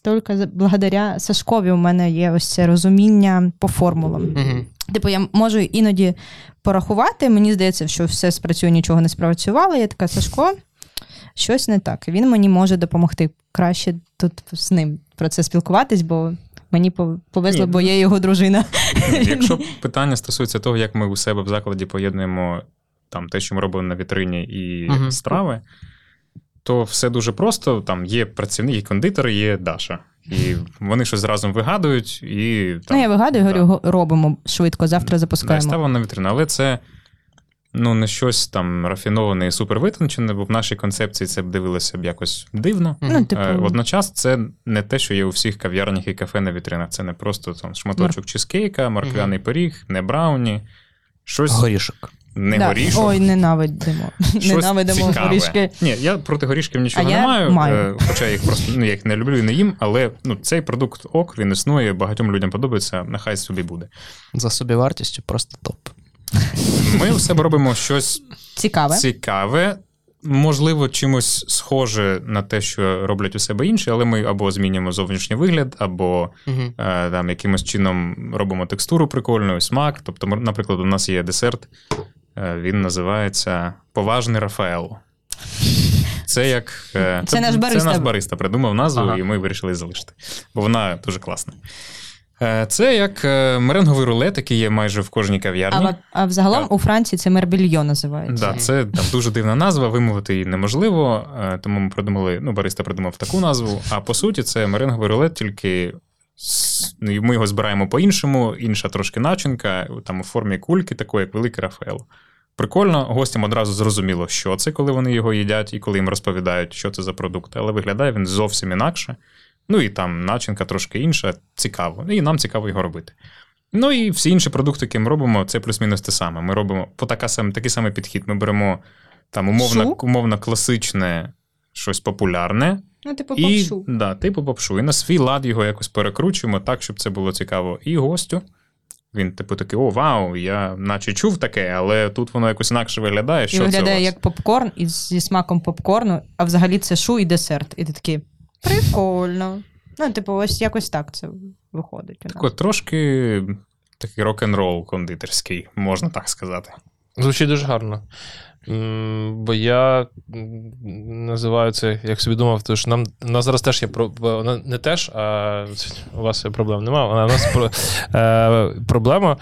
тільки благодаря Сашкові у мене є ось це розуміння по формулам. Угу. Типу, я можу іноді порахувати, мені здається, що все спрацює, нічого не спрацювало. Я така, Сашко, щось не так. Він мені може допомогти краще тут з ним про це спілкуватись, бо мені повезло, Ні, бо я його дружина. [LAUGHS] Якщо питання стосується того, як ми у себе в закладі поєднуємо там те, що ми робимо на вітрині і Мгм. страви, то все дуже просто. Там є працівники, є кондитери, є Даша. І вони щось разом вигадують і там, ну, я вигадую, да. говорю, робимо швидко, завтра Да, запускаємо. ставимо на вітрину, але це ну, не щось там рафіноване і супервитончене, бо в нашій концепції це б дивилося б якось дивно. Ну, типу, Е, Водночас це не те, що є у всіх кав'ярнях і кафе на вітринах. Це не просто там шматочок чизкейка, морквяний пиріг, не брауні, щось Горішок. Не да. горішок. Ой, ненавидимо. [LAUGHS] щось Ненавидимо цікаве. горішки. Ні, я проти горішків нічого А не я маю, маю. е, хоча я їх просто ну, я їх не люблю і не їм, але ну, цей продукт ок, він існує, багатьом людям подобається, нехай собі буде. За собівартістю просто топ. Ми у себе робимо щось Цікаве. цікаве. Можливо, чимось схоже на те, що роблять у себе інші, але ми або змінюємо зовнішній вигляд, або Угу. е, там якимось чином робимо текстуру прикольну, смак. Тобто, наприклад, у нас є десерт, він називається Поважний Рафаел. Це як е, Це наш бариста. Це наш бариста придумав назву, Ага. і ми вирішили залишити. Бо вона дуже класна. Е, Це як е, меренговий рулет, який є майже в кожній кав'ярні. в- а взагалом Так. у Франції це мербільйо називається. Да, це там дуже дивна назва, вимовити її неможливо, е, тому ми придумали, ну, бариста придумав таку назву. А по суті, це меренговий рулет, тільки ми його збираємо по-іншому, інша трошки начинка, там у формі кульки, такої, як великий Рафаел. Прикольно, гостям одразу зрозуміло, що це, коли вони його їдять, і коли їм розповідають, що це за продукт. Але виглядає він зовсім інакше. Ну і там начинка трошки інша, цікаво. І нам цікаво його робити. Ну і всі інші продукти, які ми робимо, це плюс-мінус те саме. Ми робимо по така сам, такий самий підхід. Ми беремо там умовно, умовно класичне, щось популярне, Ну, типу, і, попшу. да, типу попшу. І на свій лад його якось перекручуємо так, щоб це було цікаво і гостю. Він, типу, такий: о, вау, я наче чув таке, але тут воно якось інакше виглядає. І Що це у виглядає вас? як попкорн із, зі смаком попкорну, а взагалі це шу і десерт. І ти такий, прикольно. Ну, типу, ось якось так це виходить. У нас. Так трошки такий рок-н-рол кондитерський, можна так сказати. Звучить дуже гарно. Бо я називаю це, як собі думав, то що нам у нас зараз теж є не теж, а у вас проблем немає. але у нас про, е, проблема.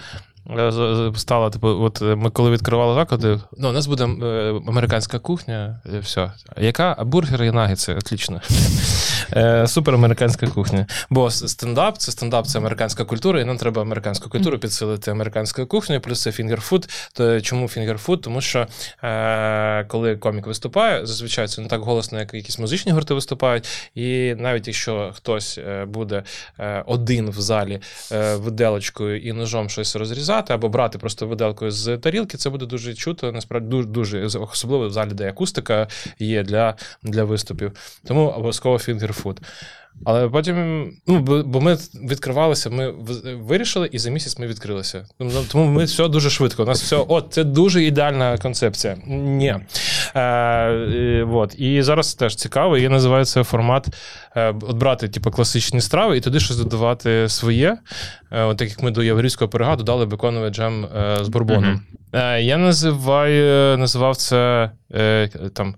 Е, стала, типу, от е, ми коли відкривали заклади, ну, у нас буде е, американська кухня, і все. Яка? А бургери і нагетси, отлично. [LAUGHS] Е, Супер американська кухня. Бо стендап це стендап, це американська культура, і нам треба американську культуру підсилити американською кухнею, плюс це finger food. То чому finger food? Тому що е, коли комік виступає, зазвичай це не так голосно, як якісь музичні гурти виступають. І навіть якщо хтось буде один в залі виделочкою і ножом щось розрізати, або брати просто виделкою з тарілки, це буде дуже чуто, насправді дуже, дуже особливо в залі, де акустика є для, для виступів. Тому обов'язково фінгерфуд. Але потім, ну, бо бо ми відкривалися, ми вирішили, і за місяць ми відкрилися. Тому ми все дуже швидко. У нас все, от, це дуже ідеальна концепція. Ні. Е, е, от. І зараз теж цікаво. Я називаю це формат е, от брати типу, класичні страви і туди щось додавати своє. Е, от так як ми до єврейського пирога додали беконовий джем е, з бурбоном. Е, я називаю, називав це е, там.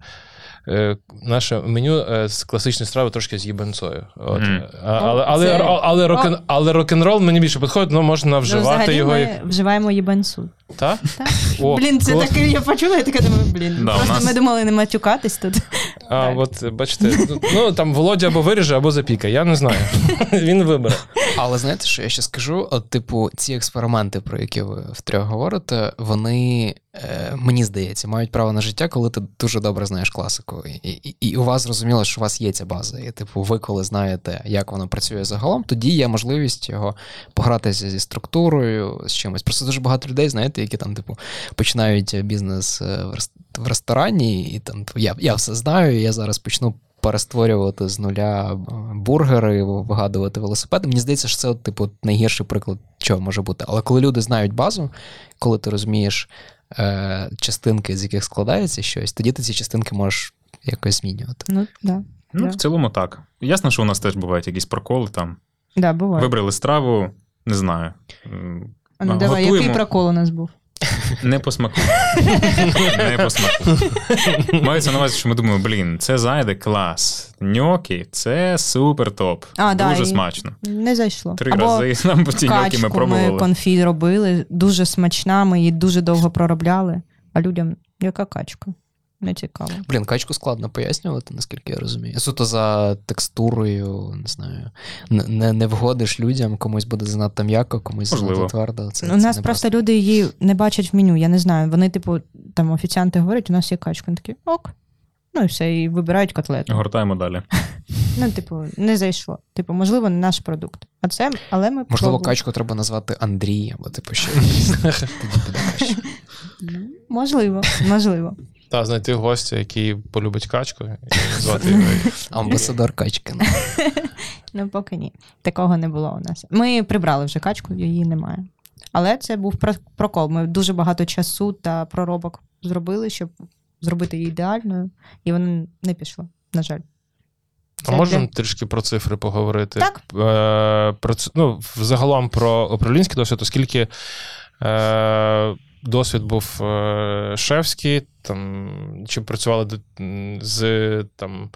Е, Наше меню е, з класичної страви трошки з їбанцою. От. Мгм. Але, але, це- але, але, рок, але рок-н-рол мені більше підходить, ну можна Ну, вживати взагалі його. ми як- вживаємо їбанцу. Та? Так. О, блін, це клас. таке, я почула, я така думаю, блін. Да, просто нас- ми думали не матюкатись тут. А, от бачите, ну, ну там Володя або виріже, або запікає. Я не знаю. [LAUGHS] Він вибере. Але знаєте, що я ще скажу? От, типу, ці експерименти, про які ви втрьох говорите, вони, е, мені здається, мають право на життя, коли ти дуже добре знаєш класику. І, і, і у вас зрозуміло, що у вас є ця база. І, типу, ви коли знаєте, як воно працює загалом, тоді є можливість його погратися зі структурою, з чимось. Просто дуже багато людей, знаєте, які там, типу, починають бізнес е, в ресторані, і там типу, я, я все знаю, і я зараз почну перестворювати з нуля е, бургери, вигадувати велосипеди. Мені здається, що це от, типу, найгірший приклад, чого може бути. Але коли люди знають базу, коли ти розумієш е, частинки, з яких складається щось, тоді ти ці частинки можеш якось змінювати. Ну, да. Ну, Да. в цілому так. Ясно, що у нас теж бувають якісь проколи там. Да, буває. Вибрали страву, не знаю. А ну давай, який прокол у нас був? Не по смаку. Не по смаку. Мається на увазі, що ми думаємо, блін, це зайде клас. Ньокі це супер топ. А, Дуже да, смачно. Не зайшло. Три Або рази [LAUGHS] нам по ті ньокі ми пробували. ми конфі робили, дуже смачна, ми її дуже довго проробляли, а людям яка качка? Не цікаво. Блін, качку складно пояснювати, наскільки я розумію. Суто за текстурою, не знаю, не, не, вгодиш людям, комусь буде занадто м'яко, комусь Можливо. занадто твердо. Це, у це нас просто люди її не бачать в меню, я не знаю. Вони, типу, там офіціанти говорять, у нас є качка. Вони такі, ок. Ну і все, і вибирають котлету. Гортаємо далі. [LAUGHS] Ну, типу, не зайшло. Типу, можливо, не наш продукт. А це, але ми Можливо, качку треба назвати Андрій, або типу ще. [LAUGHS] Тоді буде. Ну, Можливо, можливо. Та знайти гостя, який полюбить качку, і [LAUGHS] назвати його. Амбасадор качки. [LAUGHS] ну. Поки ні. Такого не було у нас. Ми прибрали вже качку, її немає. Але це був прокол. Ми дуже багато часу та проробок зробили, щоб зробити її ідеальною, і воно не пішло, на жаль. А можемо трішки про цифри поговорити? Так. Е, про ну, взагалом про управлінський досвід, оскільки е, досвід був е, шефський, там, чи працювали з там,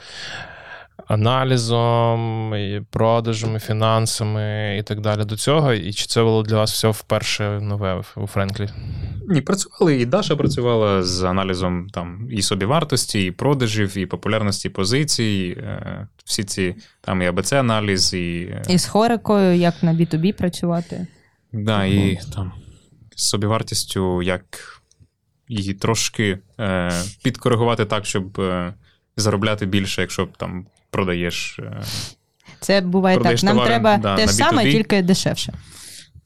аналізом, і продажами, фінансами і так далі до цього. І чи це було для вас все вперше нове у Френклі? Ні, працювали, і Даша працювала з аналізом там і собівартості, і продажів, і популярності позицій. е, Всі ці там і АБЦ-аналіз, і, е, І з хорикою, як на B2B працювати. да, і там собівартістю, як її трошки е, підкоригувати так, щоб е, заробляти більше, якщо там продаєш. Е, Це буває Продаєш так. Нам товари, треба да, те ж саме, тільки дешевше.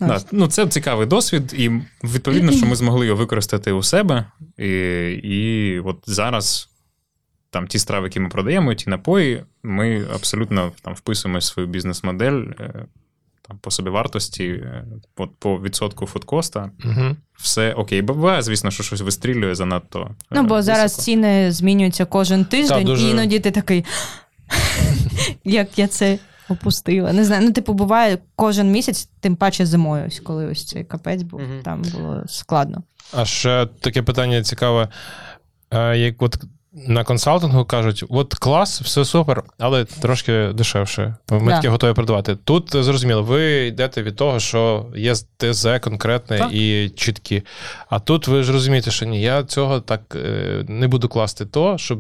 Да, ну, це цікавий досвід, і відповідно, що ми змогли його використати у себе. І, і от зараз там ті страви, які ми продаємо, ті напої, ми абсолютно там вписуємо свою бізнес-модель е, там, по собівартості, е, от, по відсотку фудкоста. Угу. Все окей. Буває, звісно, що щось вистрілює занадто. е, Ну, бо зараз ціни змінюються кожен тиждень, дуже- і іноді ти такий, [LAUGHS] як я це опустила. Не знаю. Ну, типу, буває кожен місяць, тим паче зимою, ось коли ось цей капець був, Мгм. там було складно. А ще таке питання цікаве. Е, Як от на консалтингу кажуть: от клас, все супер, але трошки дешевше. Ми Да. таке готові продавати. Тут зрозуміло, ви йдете від того, що є ТЗ конкретне Так. і чіткі. А тут ви ж розумієте, що ні, я цього так е, не буду класти то, щоб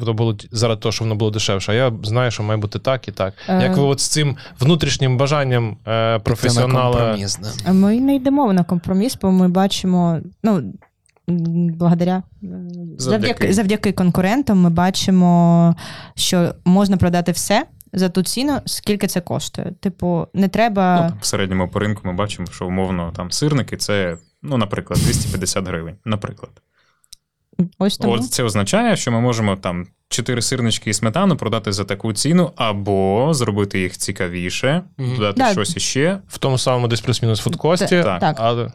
воно було заради того, щоб воно було дешевше. А я знаю, що має бути так і так. Е. Як ви от з цим внутрішнім бажанням е, професіонала. компроміс, да. Ми не йдемо на компроміс, бо ми бачимо, ну. Благодаря Завдяки. завдяки, конкурентам ми бачимо, що можна продати все за ту ціну, скільки це коштує. Типу, не треба. Ну, там, в середньому по ринку ми бачимо, що умовно там сирники це, ну, наприклад, 250 гривень. Наприклад. ось тому. От це означає, що ми можемо там 4 сирнички і сметану продати за таку ціну, або зробити їх цікавіше, додати Да. щось іще. В тому самому десь плюс-мінус фудкості. Так. Так. Але...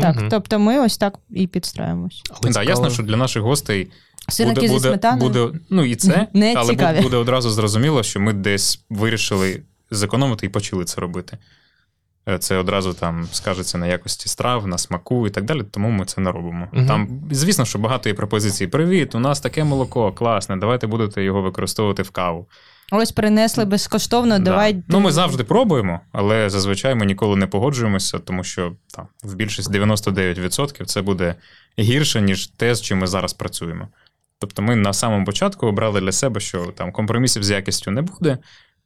Так, Мгм. тобто ми ось так і підстраємось. Але Так, цікаво- ясно, що для наших гостей Сирники буде, зі буде, сметаною. буде, ну і це, [LAUGHS] Не але цікаві. буде, буде одразу зрозуміло, що ми десь вирішили зекономити і почали це робити. Е, Це одразу там скажеться на якості страв, на смаку і так далі, тому ми це не робимо. Мгм. Там, звісно, що багато є пропозицій. Привіт, у нас таке молоко, класне, давайте будете його використовувати в каву. Ось принесли безкоштовно, Да. давай. Ну, ми завжди пробуємо, але зазвичай ми ніколи не погоджуємося, тому що там, в більшість 99% це буде гірше, ніж те, з чим ми зараз працюємо. Тобто ми на самому початку обрали для себе, що там компромісів з якістю не буде,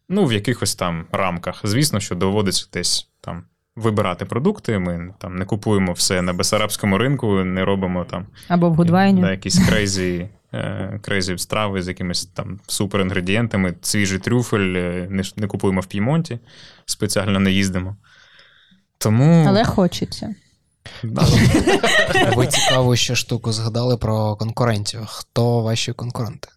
ну, в якихось там рамках. Звісно, що доводиться десь там вибирати продукти. Ми там не купуємо все на Бесарабському ринку, не робимо там Або в Goodwine і. да, якісь [LAUGHS] crazy, crazy страви з якимись там суперінгредієнтами. Свіжий трюфель е, не, не купуємо в П'ємонті, спеціально не їздимо. Тому Але хочеться. [LAUGHS] Ви цікаву ще штуку згадали про конкурентів. Хто ваші конкуренти?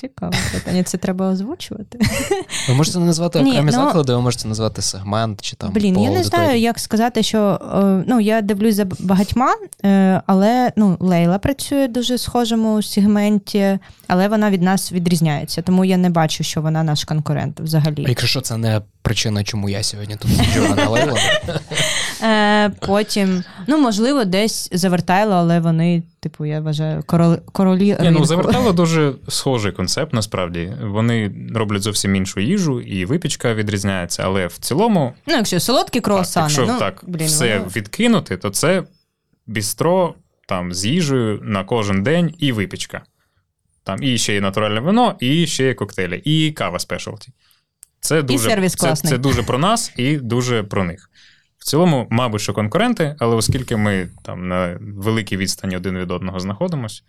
Цікаво питання. Це треба озвучувати. [LAUGHS] Ви можете назвати Ні, окремі ну- заклади, ви можете назвати сегмент чи там. Блін, я не аудиторії. знаю, як сказати, що е, ну я дивлюсь за багатьма, е, але ну Лейла працює в дуже схожому сегменті, але вона від нас відрізняється, тому я не бачу, що вона наш конкурент А взагалі. Якщо що, це не причина, чому я сьогодні тут сиджу, а не Лейла. [LAUGHS] Е, потім, ну можливо, десь завертайло, але вони, типу, я вважаю, королі, королі ну ринку. завертало дуже схожий концепт, насправді. Вони роблять зовсім іншу їжу, і випічка відрізняється, але в цілому, Ну, якщо солодкі так, якщо ну, так блін, все воно- відкинути, то це бістро там з їжею на кожен день і випічка. Там і ще є натуральне вино, і ще є коктейлі, і кава спешалті. Це дуже, сервіс це, класний. це дуже про нас і дуже про них. В цілому, мабуть, що конкуренти, але оскільки ми там на великій відстані один від одного знаходимося,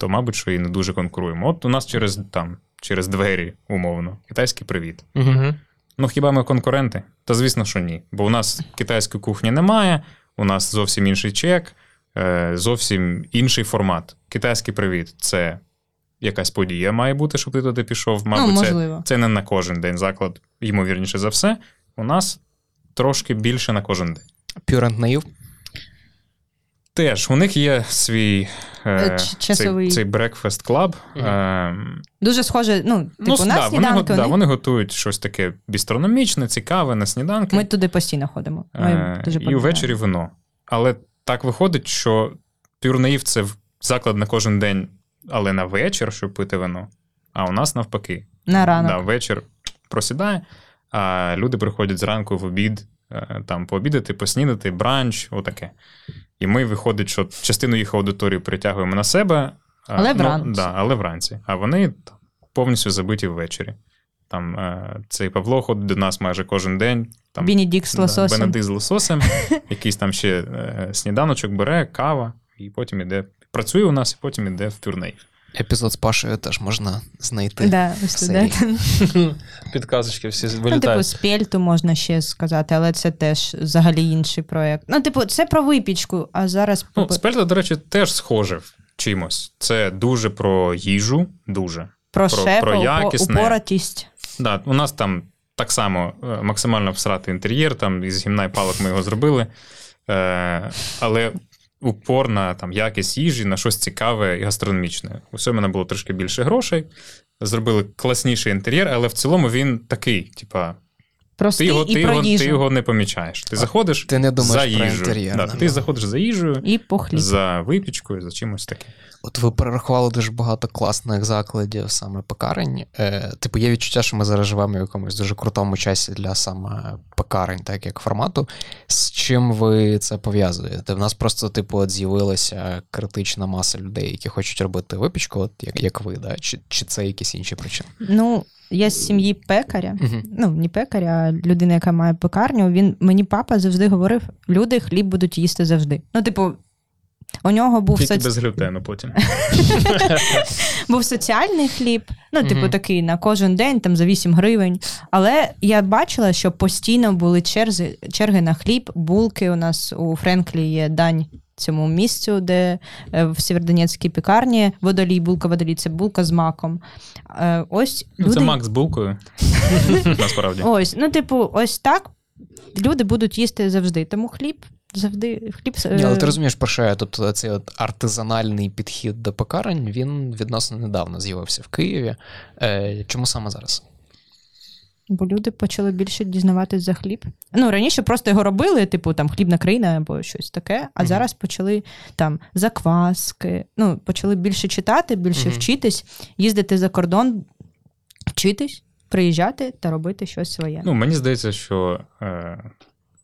то, мабуть, що і не дуже конкуруємо. От у нас через там, через двері, умовно, китайський привіт. Мгм. Ну, хіба ми конкуренти? Та звісно, що ні. Бо у нас китайської кухні немає, у нас зовсім інший чек, е, зовсім інший формат. Китайський привіт це якась подія має бути, щоб ти туди пішов. ну, Мабуть, це, це не на кожен день заклад, ймовірніше за все. У нас трошки більше на кожен день. And Naive. Теж у них є свій Е, е, часовий. цей, цей breakfast club. Е, Дуже схоже, ну, типу, ну, на да, вони, сніданки, да, вони- вони готують щось таке бістрономічне, цікаве на сніданки. ми туди постійно ходимо. Ми Е, дуже і ввечері вино. Але так виходить, що пюрнаїв це заклад на кожен день, але на вечір, щоб пити вино. А у нас навпаки. На ранок. Да, вечір просідає, а люди приходять зранку в обід, е, там пообідати, поснідати, бранч, отаке. І ми виходить, що частину їх аудиторії притягуємо на себе. Але ну, вранці. да, але вранці. А вони повністю забиті ввечері. Там е, цей Павло ходить до нас майже кожен день. Там Бенедикт з лососем. Бенедикт з лососем, [LAUGHS] якийсь там ще е, сніданочок бере, кава, і потім іде. Працює у нас, і потім іде в пюрней. Епізод з Пашею теж можна знайти. Да, ось Серії. [LAUGHS] Підказочки всі Ну, типу, вилітають. спельту можна ще сказати, але це теж взагалі інший проєкт. Ну, типу, це про випічку, а зараз Ну, спельта, до речі, теж схоже чимось. Це дуже про їжу, дуже. про про- шефа, про якісне. упоротість. Да, у нас там так само е, максимально всратий інтер'єр, там із гімна і палок ми його зробили. Е, але упор на там, якість їжі, на щось цікаве і гастрономічне. Усе в мене було трошки більше грошей. Зробили класніший інтер'єр, але в цілому він такий, типа, Простий Ти його, і ти, про його, їжу. ти його не помічаєш. Ти заходиш ти не думаєш за про їжею. інтер'єр, Да, да. ти заходиш за їжею, І по хліб. за випічкою, за чимось таким. От ви перерахували дуже багато класних закладів саме пекарень. Е, типу, є відчуття, що ми зараз живемо в якомусь дуже крутому часі для саме пекарень, так як формату. Чим ви це пов'язуєте? В нас просто, типу, от з'явилася критична маса людей, які хочуть робити випічку, от як, як ви, да? чи, чи це якісь інші причини? Ну, я з сім'ї пекаря. Угу. Ну, не пекаря, а людина, яка має пекарню. Він мені папа завжди говорив: люди хліб будуть їсти завжди. Ну, типу, у нього був Тільки соц... без глютену потім. [LAUGHS] був соціальний хліб, ну, типу, такий на кожен день, там за 8 гривень. Але я бачила, що постійно були черзи, черги на хліб, булки. У нас у Френклі є дань цьому місцю, де е, в Сєвєродонецькій пекарні водолій, булка водолій, це булка з маком. Е, Ось Ну, люди... Це Мак з булкою. [LAUGHS] Насправді. Ось, ну, типу, ось так люди будуть їсти завжди. Тому хліб завжди хліб. е, Ні, але ти розумієш, про що я тут цей от артизанальний підхід до пекарень, він відносно недавно з'явився в Києві. Е, чому саме зараз? Бо люди почали більше дізнаватись за хліб. Ну, раніше просто його робили, типу там хлібна країна або щось таке, а Мгм. зараз почали там закваски. Ну, почали більше читати, більше Мгм. вчитись, їздити за кордон, вчитись, приїжджати та робити щось своє. Ну, мені здається, що е,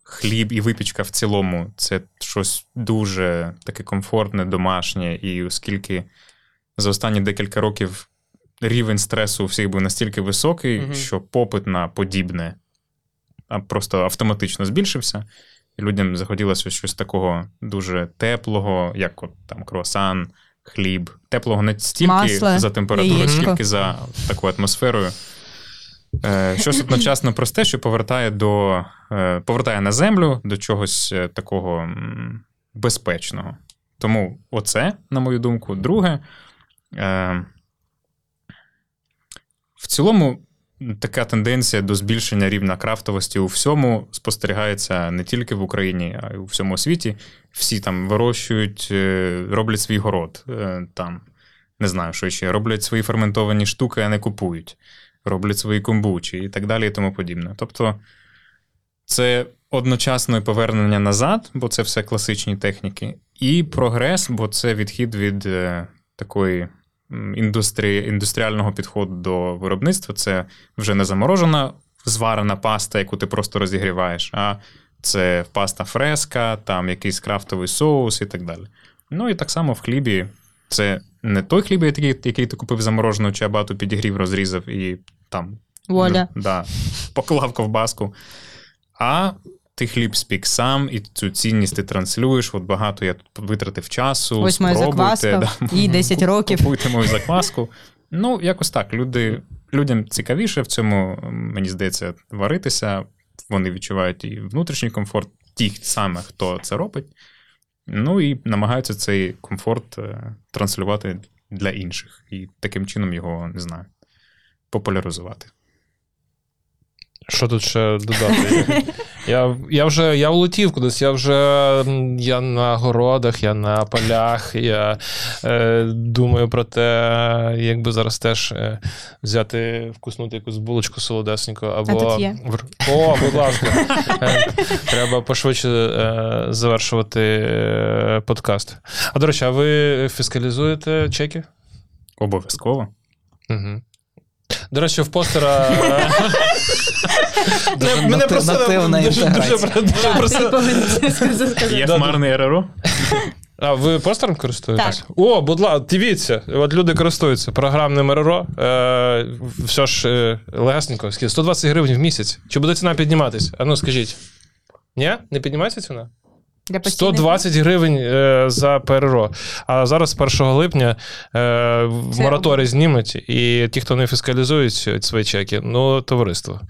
хліб і випічка в цілому це щось дуже таке комфортне, домашнє, і оскільки за останні декілька років рівень стресу у всіх був настільки високий, Мгм. що попит на подібне просто автоматично збільшився. І людям захотілося щось такого дуже теплого, як от там круасан, хліб. Теплого не стільки Масло, за температурою, яєчко. скільки за такою атмосферою. Е, Щось одночасно просте, що повертає до е, повертає на землю до чогось е, такого безпечного. Тому оце, на мою думку, друге. В цілому, така тенденція до збільшення рівня крафтовості у всьому спостерігається не тільки в Україні, а й у всьому світі. Всі там вирощують, роблять свій город. Там, не знаю, що ще, роблять свої ферментовані штуки, а не купують роблять свої комбучі і так далі, і тому подібне. Тобто це одночасно і повернення назад, бо це все класичні техніки, і прогрес, бо це відхід від е, такої м, індустрії, індустріального підходу до виробництва. Це вже не заморожена зварена паста, яку ти просто розігріваєш, а це паста фреска, там якийсь крафтовий соус і так далі. Ну і так само в хлібі. Це не той хліб, який, який ти купив заморожену чабату, підігрів, розрізав і там Воля. [LAUGHS] Да, поклав ковбаску. А ти хліб спік сам, і цю цінність ти транслюєш. От багато я тут витратив часу. Ось моя закваска, да. їй 10 років. Купуйте мою закваску. Ну, якось так. Люди, людям цікавіше в цьому, мені здається, варитися. Вони відчувають і внутрішній комфорт, ті саме, хто це робить. Ну і намагаються цей комфорт е, транслювати для інших. І таким чином його, не знаю, популяризувати. Що тут ще додати? [LAUGHS] Я, я вже я улетів кудись, я вже я на городах, я на полях, я е, думаю про те, як би зараз теж е, взяти, вкуснути якусь булочку солодесеньку. Або... тут є. О, будь ласка. Е, Треба пошвидше е, завершувати е, подкаст. А до речі, а ви фіскалізуєте чеки? Обов'язково. Угу. До речі, в постера. [LAUGHS] Мене просто. Є хмарний РРО? А ви постером користуєтесь? Так. О, будь ласка, дивіться, от люди користуються програмним РРО. Е, все ж е, легасненько, 120 гривень в місяць. Чи буде ціна підніматись? А ну скажіть. Ні? Не піднімається ціна? Для постійних 120 гривень е, за ПРРО. А зараз 1 липня е, мораторій знімуть, і ті, хто не фіскалізують свої чеки, ну, товариство.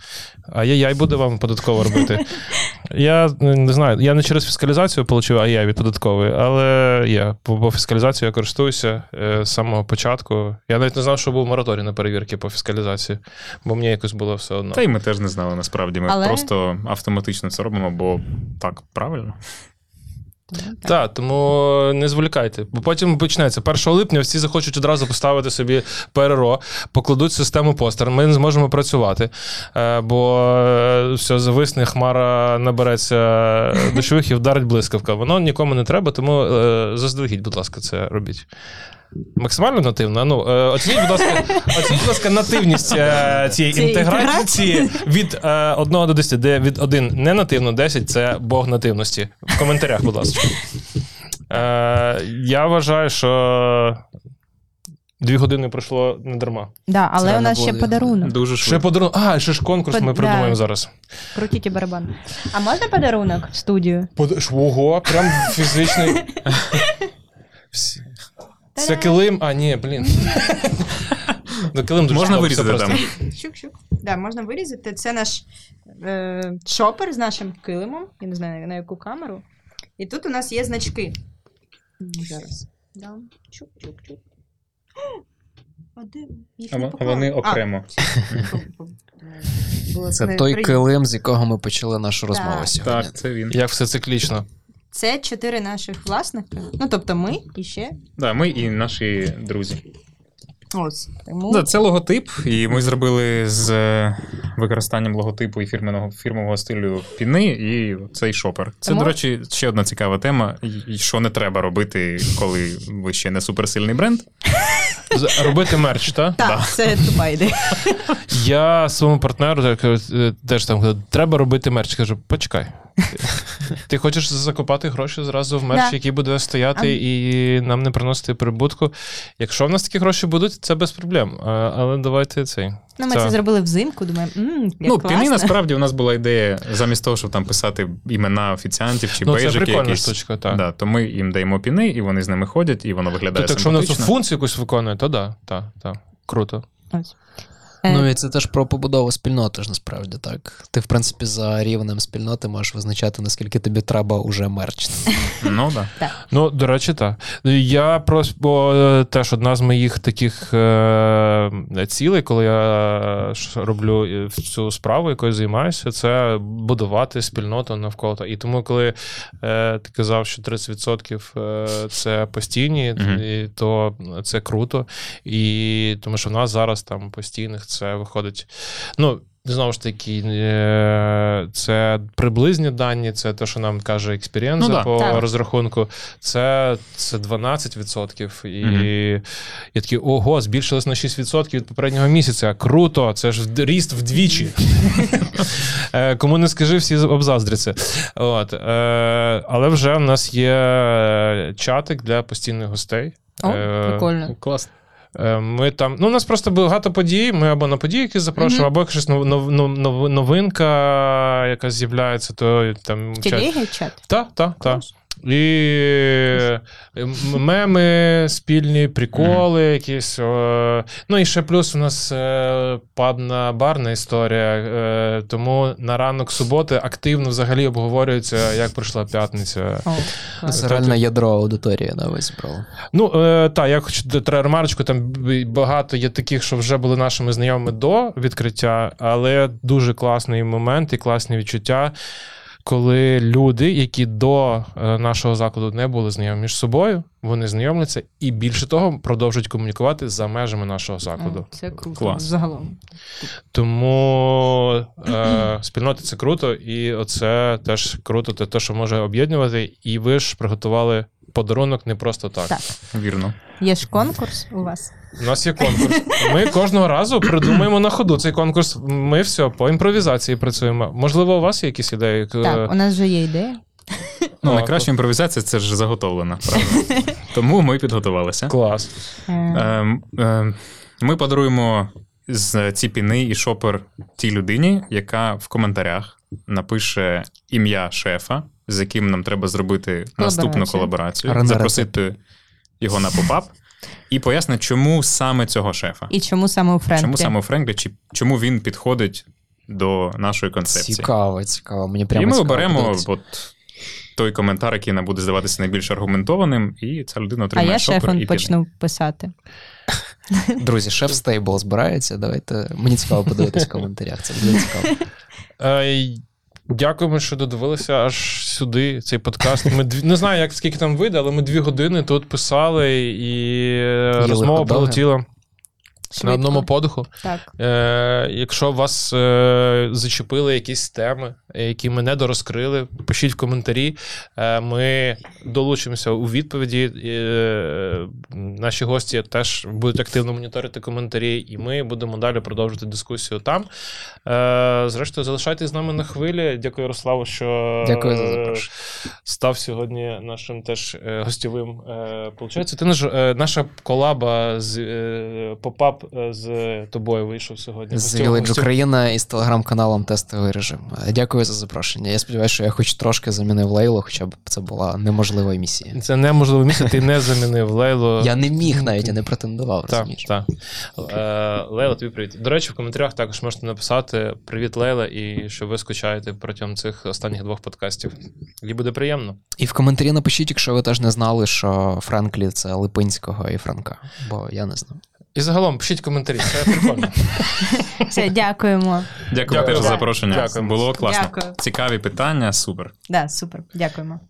А яй буде вам податково робити. [LAUGHS] Я не знаю, я не через фіскалізацію отримав, а я від податкової, але. По, по фіскалізацію я користуюся е, з самого початку. Я навіть не знав, що був мораторій на перевірки по фіскалізації, бо мені якось було все одно. Та й ми теж не знали насправді. Ми Але- просто автоматично це робимо, бо так правильно. Так. Так, тому не зволікайте. Бо потім почнеться 1 липня. Всі захочуть одразу поставити собі ПРО, покладуть систему постер. Ми не зможемо працювати, Е, бо е, все зависне, хмара набереться дощових і вдарить блискавка. Воно нікому не треба, тому е, заздалегідь, будь ласка, це робіть. Максимально нативно. Ну, е, оцініть, будь ласка, [LAUGHS] оцініть, будь ласка, нативність е, цієї Цієї інтеграції від е, 1 до 10, де від 1 не нативно, 10 це Бог нативності. В коментарях, будь ласка. Е, я вважаю, що дві години пройшло не дарма. Да, але Це у нас ще буде. подарунок. Дуже Ще подарунок. А, ще ж конкурс Под- ми да. придумаємо зараз. Крутіть барабан. А можна подарунок в студію? Под... Ого, прям фізичний. Всі- [LAUGHS] Це килим. А, ні, блін. [LAUGHS] Ну, килим дуже Можна вирізати там. Щук-щук. Да, можна вирізати. Це наш е, шопер з нашим килимом. Я не знаю на яку камеру. І тут у нас є значки. Зараз. Дам. Чук-чук-чук. А де? Їх не поклали. А, було Це не той приємно. килим, з якого ми почали нашу розмову Так. сьогодні. Так, це він. Як все циклічно. Це чотири наших власника. Ну, тобто ми і ще. Да, ми і наші друзі. Ось. Тому Да, це логотип, і ми зробили з е, використанням логотипу і фірменного фірмового стилю піни, і цей шопер. Це, Тому- до речі, ще одна цікава тема, і- що не треба робити, коли ви ще не суперсильний бренд. [LAUGHS] Робити мерч, так? так, це тупа ідея. [LAUGHS] Я своєму партнеру е, теж там кажу, треба робити мерч. Кажу, почекай. Ти хочеш закопати гроші зразу в мерч, Да. який буде стояти і нам не приносити прибутку. Якщо в нас такі гроші будуть, це без проблем. Але давайте цей. Ну, ми це зробили взимку, думаємо, як ну, класно. піни насправді у нас була ідея, замість того, щоб там писати імена офіціантів чи Ну, це бейджики прикольна якісь. штучка, так. Да, то ми їм даємо піни, і вони з ними ходять, і воно виглядає Тобто, якщо в нас симпатично. функцію якусь виконує, то да, так, так. Круто. Ось. Е, Ну і це теж про побудову спільноти ж насправді так. Ти, в принципі, за рівнем спільноти можеш визначати, наскільки тобі треба уже мерч. Ну, да. [LAUGHS] Ну, до речі, так. Я просто бо е, теж одна з моїх таких е, цілей, коли я роблю е, цю справу, якою займаюся, це будувати спільноту навколо. І тому, коли е, ти казав, що 30% е, це постійні, і, то це круто. І тому що в нас зараз там постійних це виходить. Ну, Знову ж таки, е, це приблизні дані, це те, що нам каже експірієнза Ну да. по Так. розрахунку. Це, це 12%. І Мгм. я такий, ого, збільшилось на 6% від попереднього місяця. Круто, це ж ріст вдвічі. [LAUGHS] Е, Кому не скажи, всі обзаздряться. От, е, але вже в нас є чатик для постійних гостей. О, Е, прикольно. Клас. Е, Ми там, ну, у нас просто багато подій. Ми або на події якісь запрошуємо, Мгм. або якась нов, нов, нов, новинка, яка з'являється, то там телегі чат. Так, так, так. І меми, спільні приколи, якісь. О, ну і ще плюс у нас е, пабна барна історія. Е, тому на ранок суботи активно взагалі обговорюється, як пройшла п'ятниця. Це реально ядро аудиторії на весь зібрало. Ну, е, так, я хочу ремарочку, там багато є таких, що вже були нашими знайомими до відкриття, але дуже класний момент і класні відчуття, коли люди, які до е, нашого закладу не були знайомі між собою, вони знайомляться і більше того продовжують комунікувати за межами нашого закладу. Це круто. Клас. Загалом. Тому е, [CLEARS THROAT] спільнота це круто, і оце теж круто, те, що може об'єднувати. І ви ж приготували подарунок не просто так. Так. Вірно. Є ж конкурс у вас. У нас є конкурс. Ми кожного разу придумаємо на ходу цей конкурс. Ми все по імпровізації працюємо. Можливо, у вас є якісь ідеї? Е, Так, у нас вже є ідея. Ну, найкраща імпровізація це ж заготовлена, правда? [LAUGHS] Тому ми підготувалися. Клас. Е, Ем, ем, Ми подаруємо з ці піни і шопер тій людині, яка в коментарях напише ім'я шефа, з яким нам треба зробити наступну Колаборацію. запросити його на попап і пояснити, чому саме цього шефа. І чому саме у Frankly? Чому саме у Frankly, чи чому він підходить до нашої концепції. Цікаво, цікаво. Мені прямо і ми цікаво оберемо от той коментар, який нам буде здаватися найбільш аргументованим, і ця людина А отримає я шефом почну писати. Друзі, chef's table збирається. Давайте. Мені цікаво подивитись в коментарях. Це буде цікаво. Е, Дякуємо, що додивилися аж сюди цей подкаст. Ми дві не знаю, як скільки там вийде, але ми дві години тут писали, і Є розмова хот-доги. полетіла. Швидко. На одному подиху. Так. Е, якщо вас е, зачепили якісь теми, які ми не дорозкрили, пишіть в коментарі. Е, ми долучимося у відповіді. Е, наші гості теж будуть активно моніторити коментарі, і ми будемо далі продовжувати дискусію там. Е, зрештою, залишайтесь з нами на хвилі. Дякую, Ярославу, що Дякую за е, запрошення. став сьогодні нашим теж е, гостєвим. Е, Получається, ти наш, е, наша колаба з е, попап е, з тобою вийшов сьогодні. З Village Україна і з телеграм-каналом Тестовий режим. Е, Дякую за запрошення. Я сподіваюся, що я хоч трошки замінив Лейлу, хоча б це була неможлива місія. Це неможливо місце, ти не замінив Лейлу. Я не міг навіть, я не претендував, Так, розумієш? так. Е, Лейла, тобі привіт. До речі, в коментарях також можете написати Привіт, Лейла, і що ви скучаєте протягом цих останніх двох подкастів. І буде приємно. І в коментарі напишіть, якщо ви теж не знали, що Франклі це Липинського і Франка, бо я не знав. І загалом пишіть коментарі, це прикольно. [LAUGHS] Все, дякуємо. Дякую Дякую. теж за запрошення. Дякую. Було класно. Дякую. Цікаві питання, супер. Да, супер. Дякуємо.